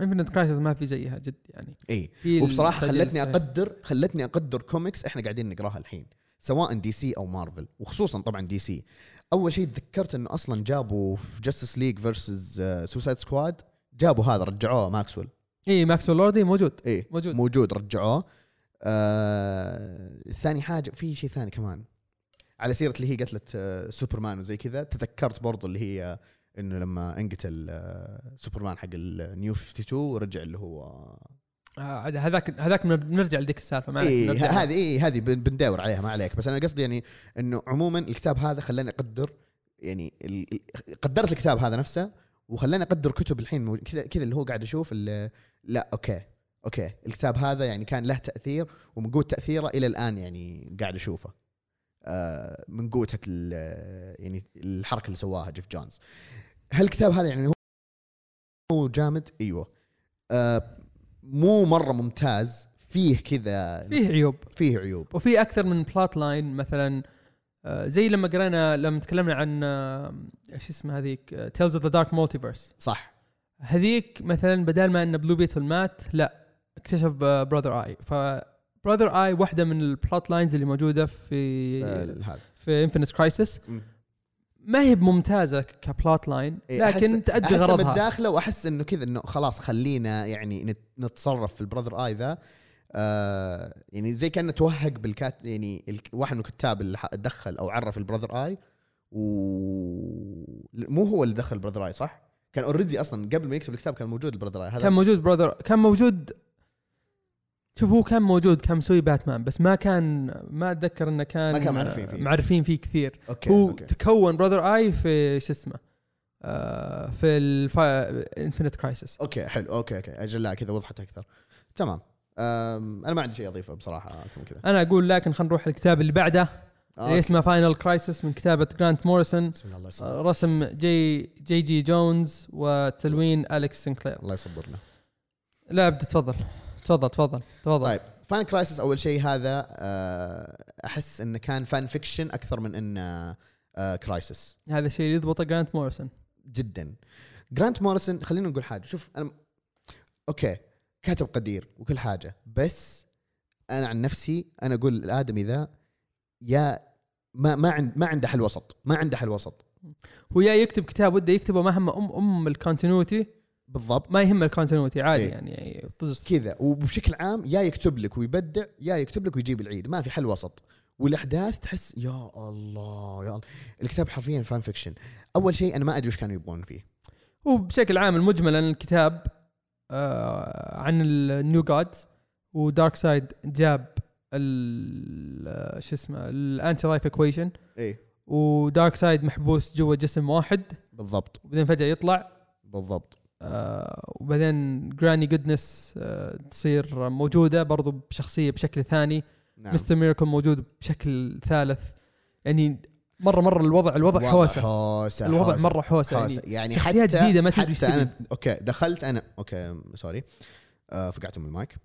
Infinite Crisis ما في زيها جد يعني. إي. وبصراحة خلتني. أقدر خلتني أقدر كوميكس إحنا قاعدين نقراها الحين سواء دي سي أو مارفل وخصوصا طبعا دي سي أول شيء تذكرت إنه أصلا جابوا في Justice League versus Suicide Squad جابوا هذا رجعوه ماكسويل إيه ماكسويل لوردي موجود. إيه موجود. موجود رجعوه. آه ثاني حاجة في شيء ثاني كمان. على سيرة اللي هي قتلت آه سوبرمان وزي كذا تذكرت برضو اللي هي إنه لما انقتل آه سوبرمان حق ال New 52 ورجع اللي هو آه، هذاك هذاك بنرجع لهذيك السالفة ما عليك، إيه بنرجع. ه- هذه إيه هذه بن- بندور عليها ما عليك بس أنا قصدي يعني إنه عموما الكتاب هذا خلاني أقدر يعني قدرت الكتاب هذا نفسه وخلاني أقدر كتب الحين كذا كذا اللي هو قاعد أشوف لا okay okay الكتاب هذا يعني كان له تأثير ومن قوة تأثيره إلى الآن يعني قاعد اشوفه آه، من قوه ال- يعني الحركة اللي سواها جيف جونز. هل الكتاب هذا يعني هو جامد؟ أيوه. آه، مو مرة ممتاز. فيه كذا فيه عيوب. فيه عيوب. وفي أكثر من plot line مثلا آه، زي لما قرينا لما تكلمنا عن آه، إيش اسمه هذيك Tales of the Dark Multiverse صح. هذيك مثلا بدل ما ان Blue Beetle مات لا اكتشف Brother Eye ف Brother Eye واحدة من ال plot lines اللي موجودة في آه، هذا في Infinite Crisis. ما هي ممتازه ك plot line لكن أحس- تؤدي غرضها. متداخله وأحس إنه كذا إنه خلاص خلينا يعني نت- نتصرف في ال Brother Eye ذا. آه يعني زي كأنه توهق بالكات يعني واحد من الكتاب اللي دخل أو عرف ال Brother Eye و مو هو اللي دخل ال Brother Eye صح؟ كان already أصلا قبل ما يكتب الكتاب كان موجود ال Brother Eye هذا كان موجود Brother كان موجود شوف هو كان موجود كان مسوي باتمان بس ما كان ما أتذكر إنه كان ما كان معرفين فيه. معرفين فيه كثير. okay هو okay. تكون Brother Eye في شو اسمه آه في ال Infinite Crisis okay حلو. okay okay. أجل لا كذا وضحت أكثر. تمام. أنا ما عندي شيء أضيفه بصراحة كذا. أنا أقول لكن خلينا نروح الكتاب اللي بعده okay. اسمه Final Crisis من كتابة جرانت موريسون بسم الله الله آه، يصبر رسم جي جي جي جونز وتلوين اليكس سنكلير الله يصبرنا. لا ابدا تفضل. تفضل تفضل تفضل. طيب Final Crisis أول شيء هذا آه، أحس إنه كان fan fiction أكثر من إنه آه، Crisis هذا الشيء اللي يضبطه جرانت موريسون جدا. جرانت موريسون خلينا نقول حاجة. شوف أنا okay كاتب قدير وكل حاجة بس أنا عن نفسي أنا أقول الآدمي ذا يا ما ما عند ما عنده حل وسط ما عنده حل وسط. هو يا يكتب كتاب وده يكتبه ما هم ام أم ال continuity بالضبط. ما يهم ال continuity عادي إيه. يعني طز. كذا وبشكل عام يا يكتب لك ويبدع يا يكتب لك ويجيب العيد. ما في حل وسط. والأحداث تحس يا الله يا الله. الكتاب حرفيا fan fiction أول شيء أنا ما أدري وش كانوا يبغون فيه. وبشكل عام المجمل عن الكتاب آه عن ال New Gods و Darkseid جاب ال- آه، شو اسمه ال Anti-Life Equation إيه. و Darkseid محبوس جوا جسم واحد. بالضبط. وبعدين فجأة يطلع. بالضبط. آه وبعدين Granny Goodness آه تصير موجودة برضو بشخصية بشكل ثاني. نعم. Mister Miracle موجود بشكل ثالث. يعني مرة مرة الوضع الوضع وضع حوسه حوسه الوضع حوسة. مرة حوسه حوسه يعني يعني شخصيات حتى جديدة ما تدري حتى. أنا okay دخلت أنا okay sorry آه فقعت من المايك.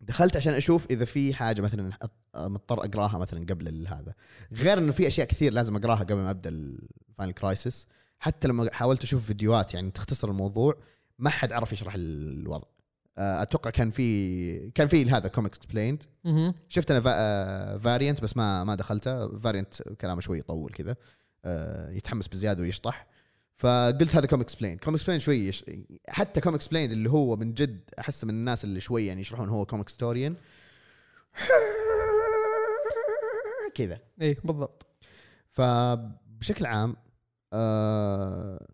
دخلت عشان أشوف إذا في حاجة مثلا مضطر أقراها مثلا قبل هذا. غير إنه في أشياء كثير لازم أقراها قبل ما أبدأ ال Final Crisis حتى لما حاولت أشوف فيديوهات يعني تختصر الموضوع ما حد عرف يشرح الوضع. آه، أتوقع كان في كان في هذا Comics Explained. شفت أنا Variant بس ما ما دخلته. Variant كلامه شوي يطول كذا. آه، يتحمس بزيادة ويشطح. فقلت هذا Comics Explained Comics Explained شوي يش... حتى Comics Explained اللي هو من جد أحس من الناس اللي شوي يعني يشرحون هو Comicstorian كذا. إيه بالضبط. فبشكل عام آه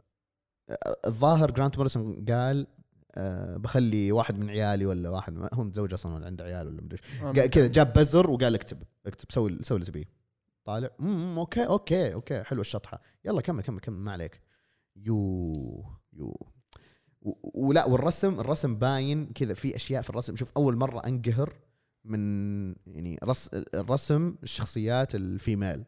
الظاهر جرانت موريسون قال آه بخلي واحد من عيالي ولا واحد من هو متزوج أصلا ولا عنده عيال ولا مدري. قا- كذا جاب بزر وقال اكتب اكتب سوي سوي اللي تبيه. طالع امم أوكي أوكي أوكي حلو الشطحة. يلا كمل كمل كمل ما عليك. يو يو. ولا والرسم الرسم باين كذا في أشياء في الرسم. شوف أول مرة أنقهر من يعني رس الرسم الشخصيات ال female.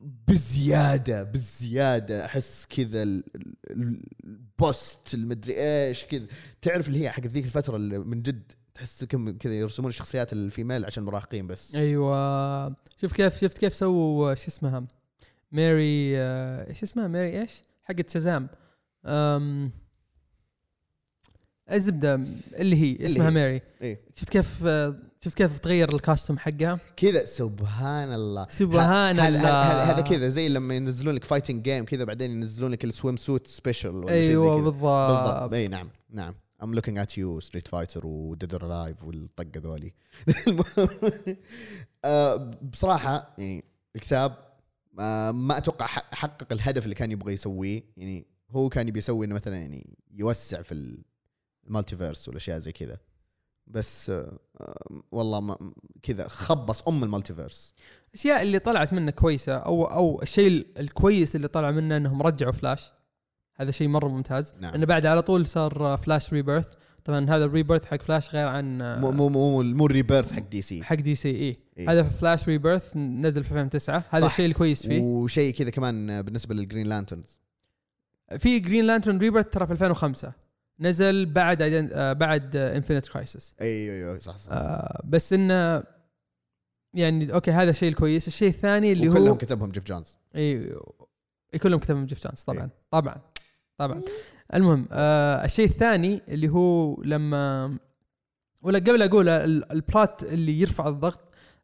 بزيادة بزيادة. أحس كذا ال- ال- ال pose المدري إيش كذا. تعرف اللي هي حق ذيك الفترة اللي من جد تحس كم كذا يرسمون الشخصيات ال female عشان مراهقين بس. أيوه. شوف كيف شفت كيف سووا شو اسمها؟ ماري آه، إيش اسمها؟ ماري إيش؟ حقت أم الزبدة اللي هي اللي اسمها هي. ماري إيه. شفت كيف شفت كيف تغير ال costume حقها؟ كذا سبحان الله. سبحان الله. هذا كذا زي لما ينزلون لك fighting game كذا بعدين ينزلون لك ال swimsuit special أيوه بالضبط. بالضبط. اي نعم نعم. I'm looking at you Street Fighter و Dead or Alive والطقة ذولي. آه، بصراحة يعني الكتاب آه، ما أتوقع حقق الهدف اللي كان يبغى يسويه. يعني هو كان يبي يسوي إنه مثلا يعني يوسع في ال multiverse والأشياء زي كذا. بس آه، آه، والله ما كذا خبص أم ال multiverse. الأشياء اللي طلعت منه كويسة أو أو الشيء الكويس اللي طلع منه إنهم رجعوا فلاش هذا شيء مرة ممتاز. نعم. إنه بعد على طول صار Flash Rebirth طبعا هذا ال rebirth حق فلاش غير عن مو مو مو مو ال rebirth حق DC حق DC إي. إيه. هذا Flash Rebirth نزل في 2009 هذا. الشيء الكويس فيه. وشيء كذا كمان بالنسبة لل Green Lanterns في Green Lantern Rebirth ترى في 2005 نزل بعد آه، بعد Infinite Crisis أيوه أيوه صح صح. بس إنه يعني أوكي هذا الشيء الكويس. الشيء الثاني اللي وكلهم هو كتبهم جيف جونز إي إي كلهم كتبهم جيف جونز طبعا إيه. طبعا طبعا. المهم آه الشيء الثاني اللي هو لما ولا قبل أقول ال- ال plot اللي يرفع الضغط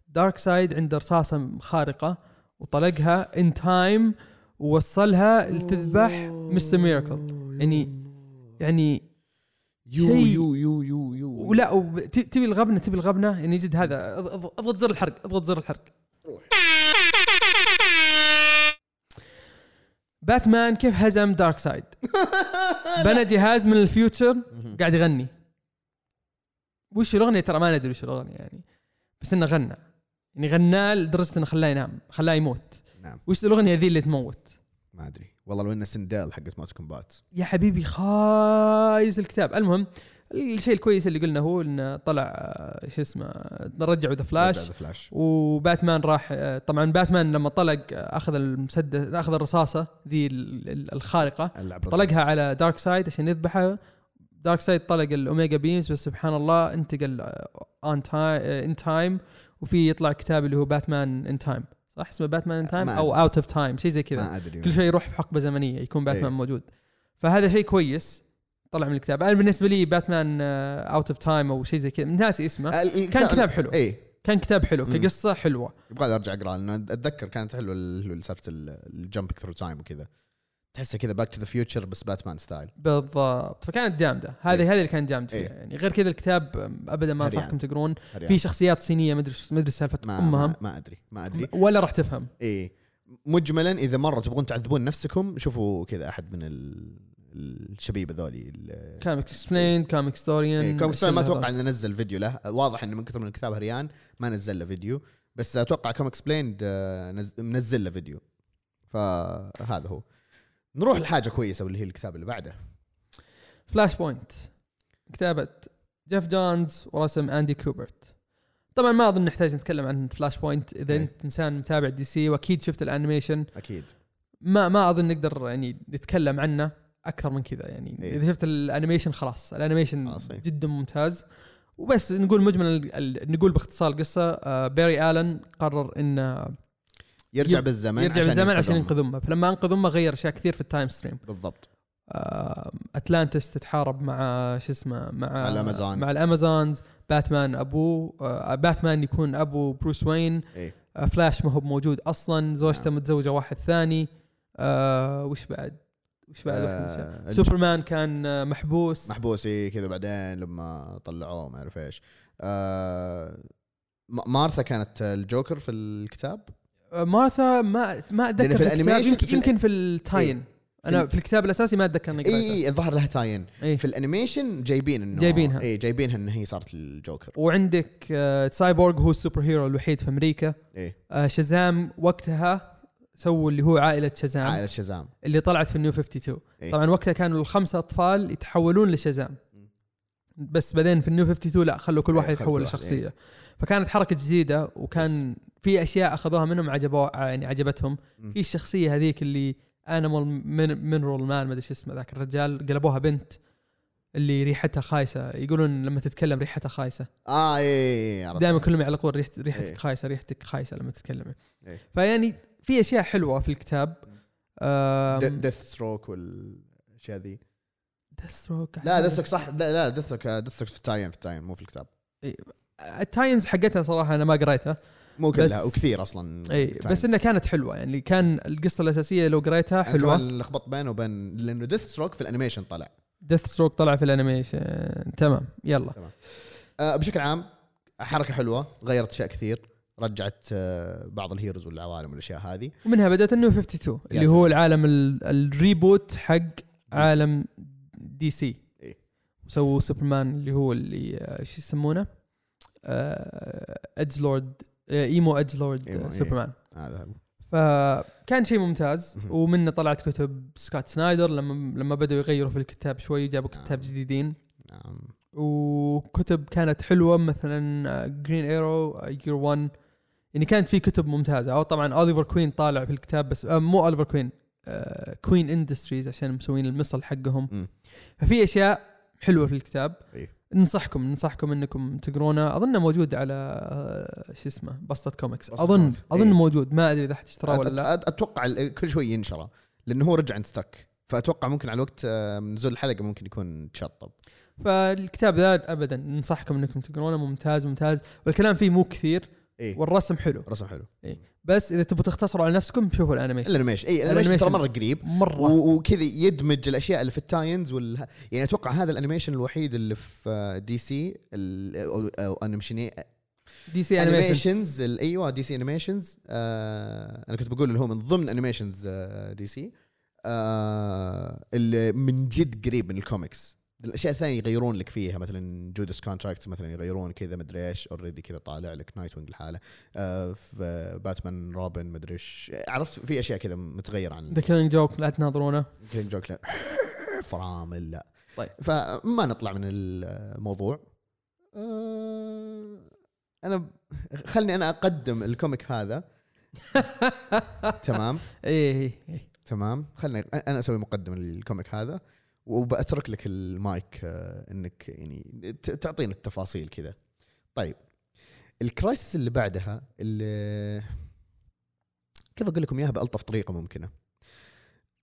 دارك سايد عنده رصاصة خارقة وطلقها in time ووصلها لتذبح مستر ميراكل يعني يعني يو يو يو يو يو. ولا وب- تبي الغبنة تبي الغبنة؟ يعني جد هذا. أض- أض- أضغط زر الحرق أضغط زر الحرق. باتمان كيف هزم دارك سايد بنى جهاز من ال future قاعد يغني. وش الأغنية؟ ترى ما ندري وش الأغنية يعني. بس إنه غنى. يعني غناه لدرجة إنه خلاه ينام خلاه يموت. نعم. وش الأغنية ذي اللي تموت؟ ما أدري. والله لو إنه سندل حقت Mortal Kombat. يا حبيبي خايس الكتاب. المهم الشيء الكويس اللي قلنا هو إنه طلع آه، شو اسمه رجعوا The Flash وباتمان راح آه، طبعا باتمان لما طلق آه، أخذ المسدس أخذ الرصاصة ذي ال- ال- الخارقة طلقها على دارك سايد عشان يذبحها دارك سايد طلق ال Omega Beams بس سبحان الله انتقل on time in time وفي يطلع كتاب اللي هو Batman in Time صح اسمه Batman in Time أو out of time شيء زي كذا. ما أدري. كل شيء يروح في حقبة زمنية يكون باتمان إيه. موجود. فهذا شيء كويس. طلع من الكتاب. أنا بالنسبة لي Batman out of time أو شيء زي كذا. ناسي اسمه. كان كتاب حلو. اي كان كتاب حلو. كقصة حلوة. يبغى أرجع أقرأ لأنه أتذكر كانت حلوة ال- ال- سالفة ال jumping through time وكذا. تحسه كذا Back to the Future بس باتمان style بالضبط. فكانت جامدة. هذه إيه. هذه اللي كانت جامد فيها. إيه. يعني غير كذا الكتاب ابدا ما. انصحكم تقرون. في شخصيات صينية ما أدري ما أدري سالفة ما, أمها. ما, ما أدري. ما أدري. ولا راح تفهم. اي مجملا إذا مرة تبغون تعذبون نفسكم شوفوا كذا أحد من ال- الشبيبه ذولي Comics Explained Comicstorian إيه، Comicstorian ما أتوقع انه نزل فيديو له. واضح إنه من كثر ما الكتاب هريان ما نزل له فيديو. بس أتوقع Comics Explained منزل له فيديو. فهذا هو. نروح لحاجة كويسة واللي هي الكتاب اللي بعده. Flashpoint كتابة جيف جونز ورسم اندي كوبرت طبعا ما أظن نحتاج نتكلم عن Flashpoint إذا إيه. أنت إنسان متابع DC وأكيد شفت ال animation. أكيد. ما ما أظن نقدر يعني نتكلم عنه أكثر من كذا يعني. إيه. إذا شفت ال animation خلاص. ال animation خلاص، إيه. جدا ممتاز. وبس نقول مجمل نقول باختصار القصة آه باري الن قرر إنه يرجع بالزمن يرجع بالزمن عشان. ينقذ امه فلما انقذ امه غير أشياء كثير في ال timestream بالضبط. آه اتلانتس تتحارب مع شو اسمه مع مع الأمازون. مع الأمازونز. باتمان ابوه آه باتمان يكون أبو بروس وين آه فلاش ما هو موجود أصلا. زوجته نعم. متزوجة واحد ثاني. آه وش بعد؟ وش بعد؟ آه، سوبرمان كان آه، محبوس. محبوس إيه كذا بعدين لما طلعوه ما أعرف إيش. آه مارثا كانت الجوكر في الكتاب؟ آه، مارثا ما ما أتذكر في, ال animation- يمكن, يمكن في ال tie-in. أنا في- في الكتاب الأساسي ما أتذكر إني اي قريته اي الظاهر لها tie-in. إيه. في ال animation جايبين إنه جايبينها. اي جايبينها انه هي صارت الجوكر. وعندك آه سايبورغ هو ال superhero الوحيد في أمريكا. إيه. آه شازام وقتها سووا اللي هو عائلة شازام. عائلة شازام. اللي طلعت في ال New 52 إيه. طبعا وقتها كانوا الخمسة أطفال يتحولون لشازام. بس بعدين في ال New 52 لا خلوا كل إيه، واحد يتحول لشخصية. فكانت حركة جديدة وكان في أشياء أخذوها منهم عجبوا يعني عجبتهم. في الشخصية هذيك اللي Animal Mineral Man ما أدري شو اسمه ذاك الرجال قلبوها بنت اللي ريحتها خايسة. يقولون لما تتكلم ريحتها خايسة. آه اي عرفت. دائما كلهم يعلقون ريحة ريحتك إيه. خايسة ريحتك خايسة لما تتكلمي. إيه. فيعني في أشياء حلوة في الكتاب. ديث ستروك والأشياء ذي. ديثستروك لا ديث ستروك صح. لا لا ديث ستروك ديث ستروك في ال tie-in في ال tie-in مو في الكتاب. ال tie-ins حقتها صراحة أنا ما قريتها. مو كلها وكثير أصلا إي. بس إنها كانت حلوة يعني كان القصة الأساسية لو قريتها أنا حلوة. كمان لخبطت بينه وبين لأنه ديث ستروك في ال animation طلع. ديث ستروك طلع في ال animation. تمام يلا. آه بشكل عام حركة حلوة غيرت أشياء كثير رجعت آه بعض ال heroes والعوالم والأشياء هذه. ومنها بدأت ال New 52 اللي. هو العالم ال- ال reboot حق عالم DC إيه. سووا سوبرمان اللي هو اللي آه، شو يسمونه edgelord emo edgelord. سوبرمان هذا هو. فكان شيء ممتاز. ومنه طلعت كتب سكوت سنايدر لما لما بدأوا يغيروا في الكتاب شوي جابوا كتاب نعم. جديدين نعم وكتب كانت حلوة مثلا Green Arrow Year 1 يعني كانت في كتب ممتازة أو طبعا اوليفر كوين طالع في الكتاب بس آه، مو اوليفر كوين Queen Industries عشان مسوين المصل حقهم. ففي أشياء حلوة في الكتاب. إيه. ننصحكم ننصحكم إنكم تقرونه. اظنه موجود على آه، شو اسمه بسطة كوميكس اظن كوميكس. أظن إيه. موجود. ما أدري إذا حد اشتراه ولا لا. أتوقع كل شوي ينشره لأنه هو رجع in stock فأتوقع ممكن على وقت آه، نزول الحلقة ممكن يكون تشطب. فالكتاب ذا ابدا ننصحكم إنكم تقرونه. ممتاز ممتاز. والكلام فيه مو كثير. اي والرسم حلو. رسم حلو. بس إذا تبغوا تختصروا على نفسكم شوفوا ال animation. ال animation إي ال animation ترى مرة قريب. مرة. وكذا يدمج الأشياء اللي في ال tie-ins وال يعني أتوقع هذا ال animation الوحيد اللي في آه، DC ال- أو أو animation DC animation. animations أيوه DC animations آه أنا كنت بقول اللي هو من ضمن animations آه DC. آه اللي من جد قريب من الكوميكس. الأشياء الثانية يغيرون لك فيها مثلا Judas Contract مثلا يغيرون كذا مدري إيش already كذا طالع لك نايت وينج لحاله آه في باتمان روبن مدري إيش. عرفت في أشياء كذا متغيره عن ذا Killing Joke لا تناظرونه. Killing Joke لا. فرامل لا. طيب. فما نطلع من الموضوع. آه، أنا خلني أنا أقدم ال comic هذا. تمام؟ إيه إيه إيه. تمام. خلني أنا أسوي مقدمة لل comic هذا. وبأترك لك المايك آه، إنك يعني تعطينا التفاصيل كذا. طيب ال crisis اللي بعدها اللي كيف أقول لكم إياها بألطف طريقة ممكنة.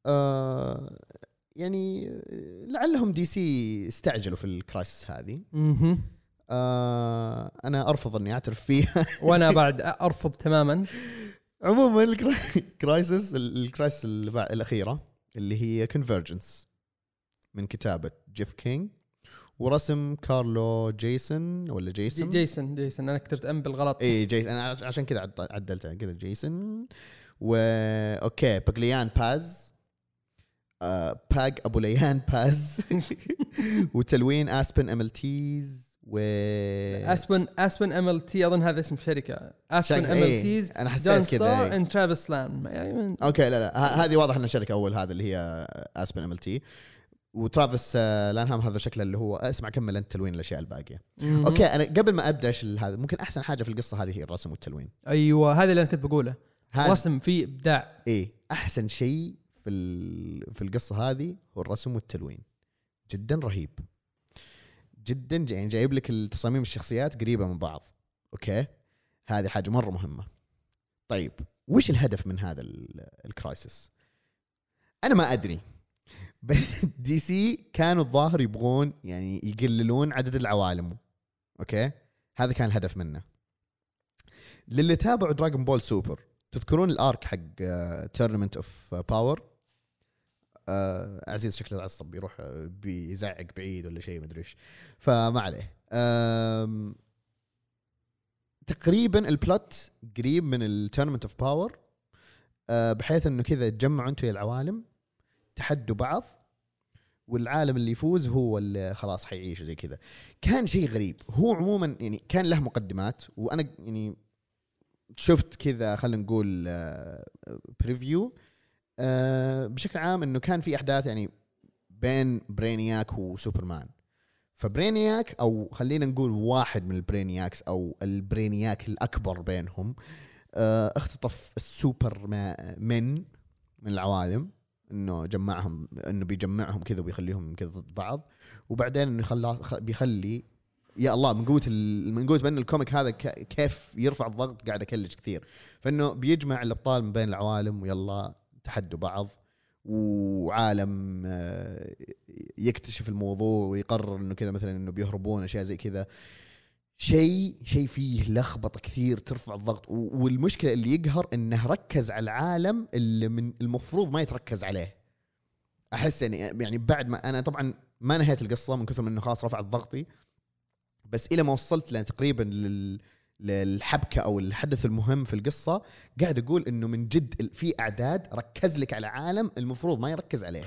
آه يعني لعلهم DC استعجلوا في ال crisis هذه. آه أنا أرفض إني أعترف فيها. وأنا بعد أرفض تماما. عموما ال crisis ال crisis الأخيرة اللي هي كونفرجنس من كتابة جيف كينج ورسم كارلو جيسون ولا جي جيسون؟ جيسون جيسون. أنا كتبت أم بالغلط. اي جيسون. أنا عش- عشان كذا عد- عدلتها كذا جيسون. و أوكي باجليان باز. آه باج أبو ليان باز. وتلوين آسبن أم إل تيز. و آسبن آسبن أم إل تي أظن هذا اسم شركة. آسبن أم إيه، ال تيز أنا حسيت كذا اند ترافيس لأن okay لا لا. هذه واضح انها شركه أول هذا اللي هي Aspen MLT. وترافيس آه، لانهام هذا شكله اللي هو اسمع كمل انت تلوين الأشياء الباقية. مهم. okay أنا قبل ما أبدأ إيش هذا ممكن أحسن حاجة في القصة هذه هي الرسم والتلوين. أيوه هذا اللي أنا كنت بقوله. رسم فيه إبداع. إيه أحسن شيء في ال- في القصة هذه هو الرسم والتلوين. جدا رهيب. جدا يعني جايب لك التصاميم الشخصيات قريبة من بعض. okay؟ هذه حاجة مرة مهمة. طيب وش الهدف من هذا ال- ال crisis أنا ما أدري. بس DC كانوا الظاهر يبغون يعني يقللون عدد العوالم. okay؟ هذا كان الهدف منه. للي تابعوا Dragon Ball Super تذكرون ال arc حق Tournament of Power عزيز شكله عصب بيروح آه، بيزعق بعيد ولا شيء مدري إيش. فما عليه. تقريبا ال plot قريب من ال Tournament of Power بحيث إنه كذا تجمعوا أنتم العوالم. تحدوا بعض والعالم اللي يفوز هو اللي خلاص حيعيش زي كذا. كان شيء غريب. هو عموما يعني كان له مقدمات وأنا يعني شفت كذا خلينا نقول preview بشكل عام إنه كان في أحداث يعني بين برينياك وسوبرمان. فبرينياك أو خلينا نقول واحد من ال Brainiacs أو البرينياك الأكبر بينهم آه، اختطف السوبر من من العوالم. إنه جمعهم إنه بيجمعهم كذا وبيخليهم كذا ضد بعض. وبعدين إنه بيخلي يا الله من قوة من قوة بأن ال comic هذا كيف يرفع الضغط قاعد أكلش كثير. فإنه بيجمع الأبطال من بين العوالم ويلا تحدوا بعض. وعالم آه، يكتشف الموضوع ويقرر إنه كذا مثلا إنه بيهربون أشياء زي كذا. شيء شيء فيه لخبطة كثير ترفع الضغط والمشكلة اللي يقهر إنه ركز على العالم اللي من المفروض ما يتركز عليه. أحس يعني يعني بعد ما أنا طبعا ما نهيت القصة من كثر من إنه خلاص رفعت ضغطي بس إلى ما وصلت تقريبا لل للحبكة أو الحدث المهم في القصة قاعد أقول إنه من جد في أعداد ركز لك على عالم المفروض ما يركز عليه.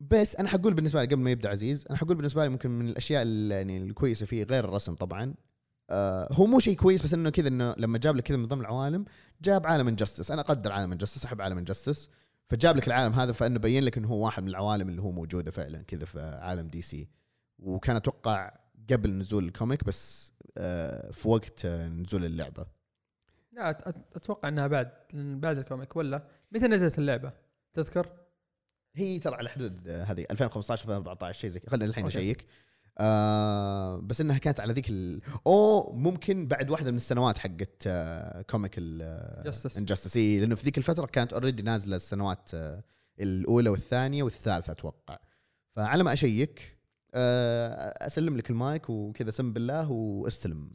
بس أنا حقول بالنسبة لي قبل ما يبدأ عزيز أنا حقول بالنسبة لي ممكن من الأشياء ال- يعني الكويسة فيه غير الرسم طبعا. آه هو مو شيء كويس بس إنه كذا إنه لما جاب لك كذا من ضمن العوالم جاب عالم انجستس أنا أقدر عالم انجستس أحب عالم انجستس فجاب لك العالم هذا فإنه بين لك إنه هو واحد من العوالم اللي هو موجودة فعلا كذا في عالم دي سي وكان أتوقع قبل نزول ال comic بس آه في وقت آه، نزول اللعبة. لا أتوقع إنها بعد بعد ال comic ولا؟ متى نزلت اللعبة؟ تذكر؟ هي ترى على حدود آه، هذه 2015 2014 شيء زي كذا. خلينا الحين. نشيك آه بس إنها كانت على ذيك ال... أو ممكن بعد واحدة من السنوات حقت آه comic. انجستس إي لأنه في ذيك الفترة كانت already نازلة السنوات آه الأولى والثانية والثالثة أتوقع. فعلى ما أشيك آه أسلم لك المايك وكذا سم بالله وأستلم.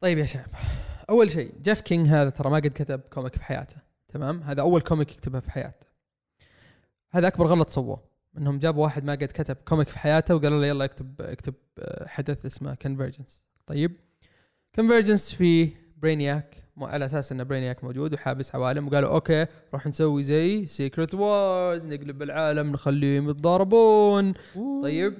طيب. يا شباب. أول شيء جيف كينج هذا ترى ما قد كتب comic في حياته. تمام؟ هذا أول comic يكتبها في حياته. هذا أكبر غلط سووه إنهم جابوا واحد ما قد كتب comic في حياته وقالوا له يلا اكتب اكتب آه، حدث اسمه Convergence طيب Convergence في برينياك على أساس إن برينياك موجود وحابس عوالم وقالوا أوكي راح نسوي زي Secret Wars نقلب العالم نخليهم يتضاربون طيب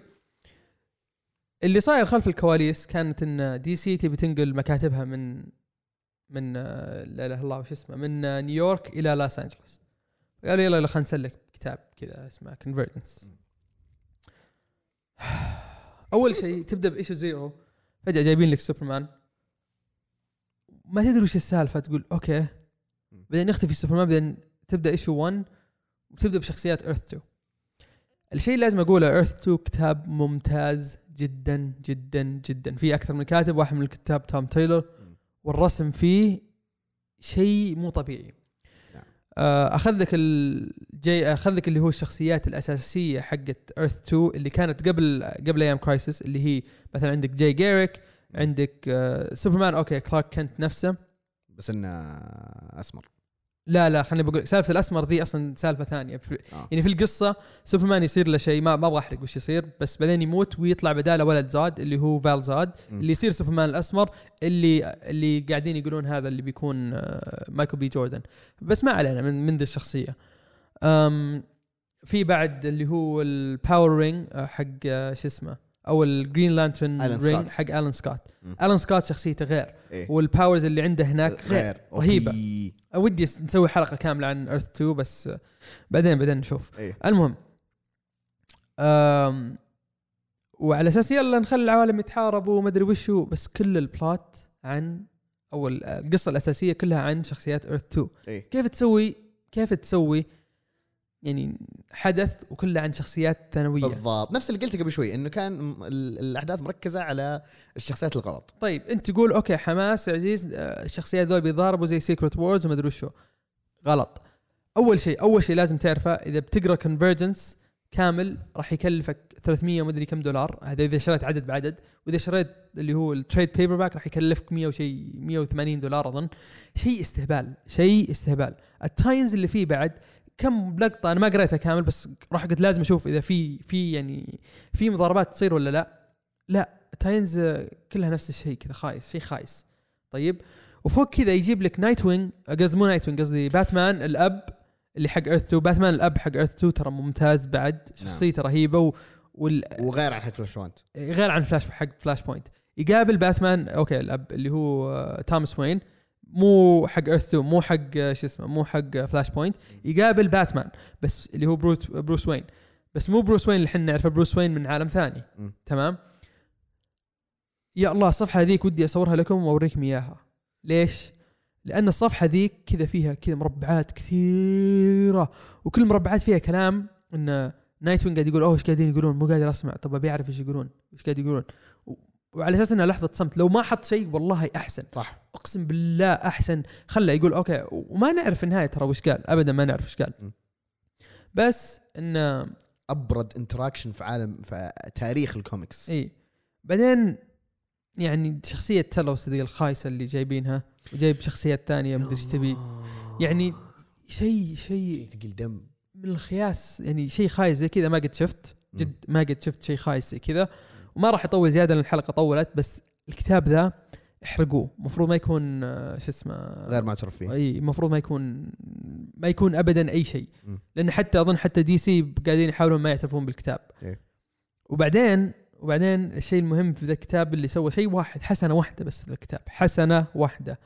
اللي صاير خلف الكواليس كانت إن دي سي تبي تنقل مكاتبها من من آه، لا إله إلا الله وش اسمه من آه، نيويورك إلى لوس انجلوس قالوا يلا يلا خلينا نسلك. كتاب كذا اسمه Convergence أول شيء تبدأ ب issue zero فجأة جايبين لك سوبرمان. ما تدري وش السالفة تقول أوكي. بعدين يختفي سوبرمان بعدين تبدأ issue 1 وتبدأ بشخصيات Earth 2 الشيء اللي لازم أقوله Earth 2 كتاب ممتاز جدا جدا جدا. في أكثر من كاتب واحد من الكتاب توم تايلور والرسم فيه شيء مو طبيعي. آه، أخذ لك ال J أخذ لك اللي هو الشخصيات الأساسية حقت Earth 2 اللي كانت قبل قبل أيام Crisis اللي هي مثلا عندك جاي جاريك عندك آه، سوبرمان أوكي كلارك كنت نفسه. بس إنه أسمر. لا لا خليني بقول سالفة الأسمر دي أصلا سالفة ثانية في آه. يعني في القصة سوبرمان يصير له شيء ما ما أبغى أحرق وش يصير بس بعدين يموت ويطلع بداله ولد زاد اللي هو فال زاد مم. اللي يصير سوبرمان الأسمر اللي اللي قاعدين يقولون هذا اللي بيكون آه، مايكل بي جوردن بس ما علينا من من ذي الشخصية أم في بعد اللي هو ال power ring حق آه، شو اسمه أو ال Green Lantern ring. حق آلان سكوت. آلان سكوت شخصيته غير إيه. وال powers اللي عنده هناك غير غير. أوكي. ودي نسوي حلقة كاملة عن Earth 2 بس بعدين بعدين نشوف إيه المهم أم وعلى أساس يلا نخلي العوالم يتحاربوا وما أدري وشو بس كل ال plot عن أو ال- القصة الأساسية كلها عن شخصيات Earth 2 إيه كيف تسوي كيف تسوي يعني حدث وكله عن شخصيات ثانوية. بالضبط. نفس اللي قلته قبل شوي إنه كان الأحداث مركزة على الشخصيات الغلط. طيب أنت تقول أوكي حماس عزيز آه، الشخصيات ذول بيتضاربوا زي Secret Wars وما أدري وشو. غلط. أول شيء أول شيء لازم تعرفه إذا بتقرأ Convergence كامل راح يكلفك 300 ومدري كم دولار. هذا إذا شريت عدد بعدد. وإذا شريت اللي هو ال trade paperback راح يكلفك 100 وشيء 180 دولار أظن. شيء استهبال شيء استهبال. ال tie-ins اللي فيه بعد كم لقطة أنا ما قريتها كامل بس راح قلت لازم أشوف إذا في في يعني في مضاربات تصير ولا لا. لا tie-ins آه، كلها نفس الشيء كذا خايس شيء خايس. طيب وفوق كذا يجيب لك نايت وينج قصدي مو نايت وينج قصدي باتمان الأب اللي حق Earth 2 باتمان الأب حق Earth 2 ترى ممتاز بعد شخصيته رهيبة و... وال... وغير عن حق Flashpoint غير عن فلاش حق Flashpoint يقابل باتمان أوكي الأب اللي هو آه، توماس وين مو حق Earth 2 مو حق شو اسمه مو حق Flashpoint يقابل باتمان بس اللي هو برو- بروس وين بس مو بروس وين اللي إحنا نعرفه بروس وين من عالم ثاني. مم. تمام؟ يا الله الصفحة هذيك ودي أصورها لكم وأوريكم إياها. ليش؟ لأن الصفحة ذيك كذا فيها كذا مربعات كثيرة وكل مربعات فيها كلام إن نايت وينج قاعد يقول أوه إيش قاعدين يقولون؟ مو قادر أسمع. طب أبي أعرف إيش يقولون إيش قاعد يقولون. وعلى أساس إنها لحظة صمت. لو ما حط شيء والله أحسن. صح. أقسم بالله أحسن. خله يقول أوكي وما نعرف النهاية ترى وش قال. ابدا ما نعرف وش قال. بس انه أبرد interaction في عالم في تاريخ الكوميكس إي. بعدين يعني شخصية تيلوس ذي الخايسة اللي جايبينها وجايب شخصيات ثانية مدري إيش تبي. يعني شيء شيء ثقيل دم. من الخياس. يعني شيء خايس زي كذا. ما قد شفت. جد ما قد شفت شيء خايس زي كذا. وما راح يطول زيادة لأن الحلقة طولت بس الكتاب ذا احرقوه المفروض ما يكون آه، شو اسمه غير معترف فيه إي المفروض ما يكون ما يكون ابدا أي شيء. لأن حتى أظن حتى DC قاعدين يحاولون ما يعترفون بالكتاب إيه. وبعدين وبعدين الشيء المهم في ذا الكتاب اللي سوى شيء واحد حسنة واحدة بس في ذا الكتاب حسنة واحدة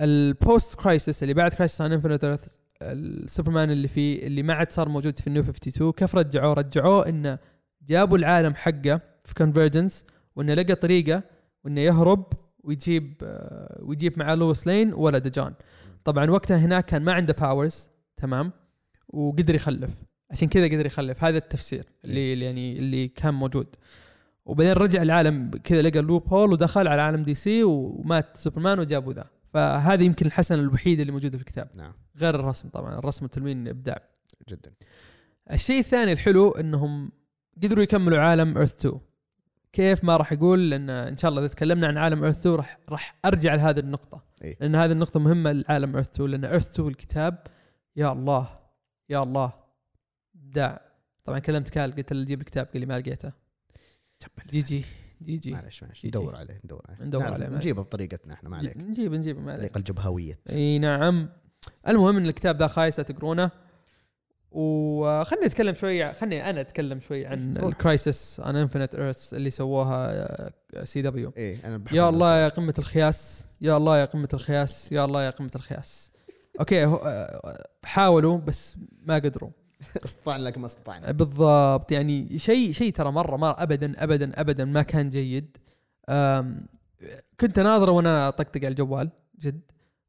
ال post-Crisis اللي بعد Crisis on Infinite السوبرمان اللي فيه اللي ما عاد صار موجود في ال New 52 كيف رجعوه؟ رجعوه إنه جابوا العالم حقه في Convergence وإنه لقى طريقة وانه يهرب ويجيب آه، ويجيب معاه لويس لين ولد جون طبعا وقتها هناك كان ما عنده powers تمام؟ وقدر يخلف. عشان كذا قدر يخلف. هذا التفسير اللي اللي يعني اللي كان موجود. وبعدين رجع العالم كذا لقى ال loophole ودخل على عالم DC ومات سوبرمان وجابوا ذا. فهذه يمكن الحسنة الوحيدة اللي موجودة في الكتاب. نعم. غير الرسم طبعا. الرسم والتلوين إبداع. جدا. الشيء الثاني الحلو إنهم قدروا يكملوا عالم Earth 2 كيف ما راح أقول لأن إن شاء الله إذا تكلمنا عن عالم Earth 2 راح راح أرجع لهذه النقطة. إيه. لأن هذه النقطة مهمة لعالم Earth 2 لأن Earth 2 الكتاب يا الله يا الله. ابداع طبعا كلمت كال قلت له جيب الكتاب قال لي ما لقيته. GG GG. معلش معلش. ندور عليه ندور عليه. ندور عليه،. نجيبه بطريقتنا إحنا ما عليك. نجيب نجيب ما عليك. الطريقة الجبهوية. إي نعم. المهم إن الكتاب ذا خايس لا تقرونه. وخلني أتكلم شوي خلني أنا أتكلم شوي عن روح. ال Crisis on Infinite Earths اللي سووها CW إيه أنا يا الله يا. قمة الخياس يا الله يا قمة الخياس يا الله يا قمة الخياس. أوكي آه، حاولوا بس ما قدروا. استطعنا لك ما استطعنا بالضبط يعني شيء شيء ترى مرة ما ابدا ابدا ابدا ما كان جيد. كنت أناظره وأنا أطقطق على الجوال جد.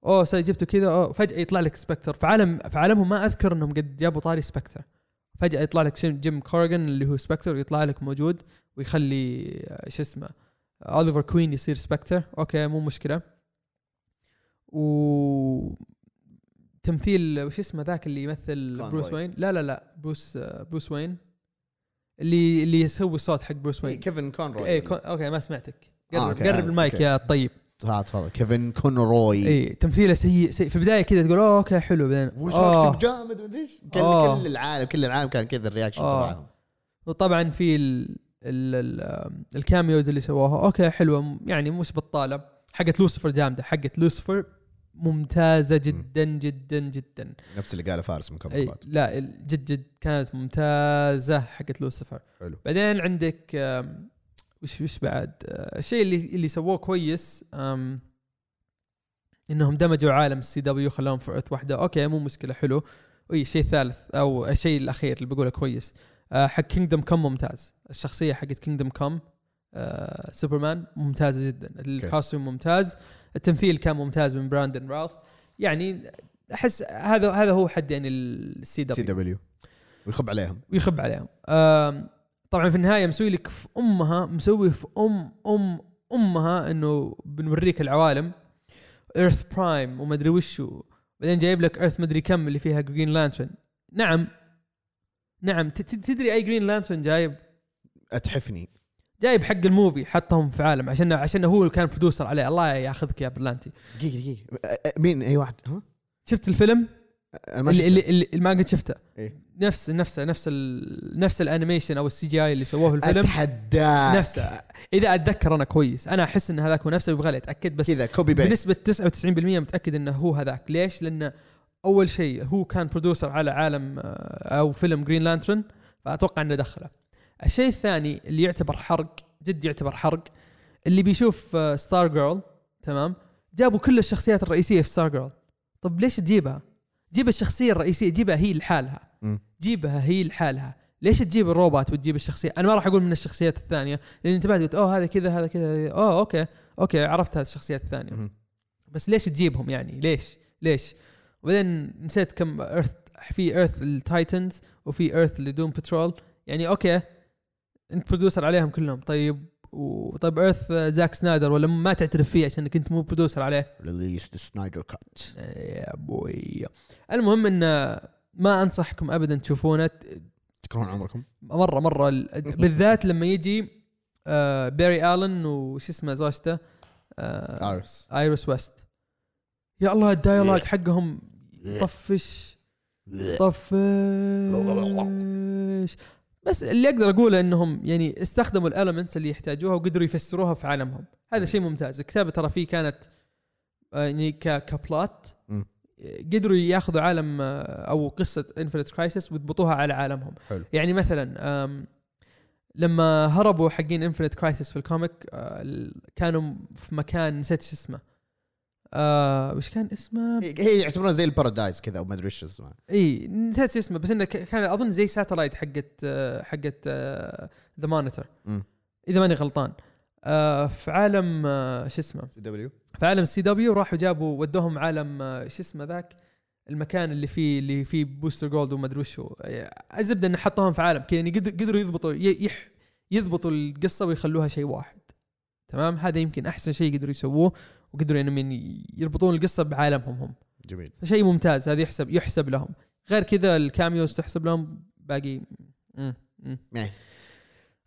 أوه سي جبته كذا أوه. فجأة يطلع لك سبكتر. في عالم في عالمهم ما أذكر إنهم قد جابوا طاري سبكتر. فجأة يطلع لك جيم كورجن اللي هو سبكتر يطلع لك موجود ويخلي آه، شو اسمه اوليفر كوين يصير سبكتر. أوكي مو مشكلة. و تمثيل وش اسمه ذاك اللي يمثل. بروس وين لا لا لا بروس آه، بروس وين اللي اللي يسوي الصوت حق بروس إيه وين كيفن كونروي. إيه كون... أوكي ما سمعتك. قرب, آه، أوكي، قرب آه، المايك أوكي. يا طيب. ها تفضل. كيفن كونروي. إي تمثيله سيء سيء. في البداية كذا تقول أوه أوكي حلو. بعدين وش جامد مدري إيش. كل. كل العالم كل العالم كان كذا ال reaction. تبعهم. وطبعا في ال... ال... ال... ال cameos اللي سووها. أوكي حلوة. يعني مش بطالة. حقت لوسيفر جامدة. حقت لوسيفر ممتازة جدا جدا جدا. نفس اللي قاله فارس من comic لا جد جد كانت ممتازة حقت لوسيفر. حلو. بعدين عندك آم، وش وش بعد؟ آه، الشيء اللي اللي سووه كويس إنهم دمجوا عالم ال CW خلاهم في Earth واحدة. أوكي مو مشكلة حلو. أي الشيء الثالث أو الشيء الأخير اللي بقوله كويس. آه، حق Kingdom Come ممتاز. الشخصية حقت Kingdom Come آه سوبرمان ممتازة جدا. ال costume ممتاز. التمثيل كان ممتاز من براندن راوث يعني أحس هذا هذا هو حد يعني ال C CW W ويخب عليهم. ويخب عليهم. طبعا في النهاية مسوي لك في أمها مسوي في أم أم أمها إنه بنوريك العوالم. Earth Prime وما ادري وشو. بعدين جايب لك Earth مدري كم اللي فيها Green Lantern نعم. نعم. تدري أي Green Lantern جايب؟ أتحفني. جايب حق ال movie حطهم في عالم عشان عشان هو كان producer عليه. الله ياخذك يا برلانتي. دقيقة دقيقة. مين؟ أي واحد؟ ها؟ شفت الفيلم؟ اللي. اللي, اللي, اللي ما قد شفته. إيه. نفس نفس نفس ال نفس ال animation أو ال CGI اللي سووه في الفيلم. أتحداك. نفسه إذا أتذكر أنا كويس. أنا أحس إن هذاك هو نفسه يبغى لي أتأكد بس كذا copy paste بنسبة 99% متأكد إنه هو هذاك. ليش؟ لأنه أول شيء هو كان producer على عالم آه، أو فيلم Green Lantern فأتوقع إنه دخله. الشيء الثاني اللي يعتبر حرق جد يعتبر حرق اللي بيشوف Stargirl تمام؟ جابوا كل الشخصيات الرئيسية في Stargirl طب ليش تجيبها؟ جيب الشخصية الرئيسية جيبها هي لحالها. جيبها هي لحالها. ليش تجيب الروبوت وتجيب الشخصية؟ أنا ما راح أقول من الشخصيات الثانية لأن انت بعد قلت أوه هذا كذا هذا كذا. أوه أوكي أوكي عرفت هذه الشخصيات الثانية. مهم. بس ليش تجيبهم يعني؟ ليش؟ ليش؟ وبعدين نسيت كم Earth في Earth ال Titans وفي Earth Doom Patrol يعني أوكي أنت producer عليهم كلهم. طيب وطيب Earth زاك سنايدر ولا ما تعترف فيه عشان أنت مو producer عليه؟ Release the Snyder Cut يا boy. المهم إن ما أنصحكم ابدا تشوفونه. تكرهون عمركم؟ مرة مرة. ال- بالذات لما يجي آه بيري الن وش اسمه زوجته آه ارس ايرس ويست يا الله ال dialogue حقهم طفش طفش. بس اللي أقدر أقوله إنهم يعني استخدموا ال elements اللي يحتاجوها وقدروا يفسروها في عالمهم. هذا شيء ممتاز. الكتابة ترى فيه كانت آه، يعني كبلات. قدروا ياخذوا عالم آه، أو قصة Infinite Crisis ويضبطوها على عالمهم. حلو. يعني مثلا لما هربوا حقين Infinite Crisis في ال comic آه، كانوا في مكان نسيت شو اسمه. آه وش كان اسمه؟ هي يعتبرونها زي الـ paradise كذا أو ما أدري إيش اسمها إي نسيت شو اسمه بس إنه كان أظن زي satellite حقت آه، حقت the Monitor. إذا ماني غلطان. في عالم آه، شو اسمه؟ CW في عالم السي دبليو راحوا جابوا ودوهم عالم آه، شو اسمه ذاك؟ المكان اللي فيه اللي فيه Booster Gold وما أدري وشو. آه، الزبدة إنه حطوهم في عالم كذا يعني قد- قدروا يضبطوا يح يضبطوا القصة ويخلوها شيء واحد. تمام؟ هذا يمكن أحسن شيء قدروا يسووه وقدروا يعني من يربطون القصة بعالمهم هم. جميل. فشيء ممتاز هذا يحسب يحسب لهم. غير كذا الكاميوز تحسب لهم باقي. مم. مم.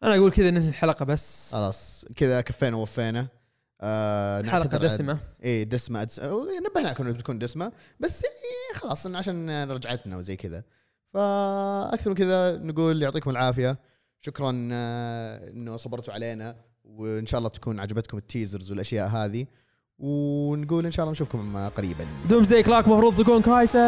أنا أقول كذا ننهي الحلقة بس. خلاص كذا كفينا ووفينا. آه حلقة دسمة. إيه دسمة. أدس... نبهناكم انها بتكون دسمة. بس يعني خلاص عشان رجعتنا وزي كذا. فأكثر من كذا نقول يعطيكم العافية. شكرا آه، إنه صبرتوا علينا. وإن شاء الله تكون عجبتكم الـ teasers والأشياء هذه. ونقول إن شاء الله نشوفكم قريبا. Doomsday Clock مفروض تكون كويسة.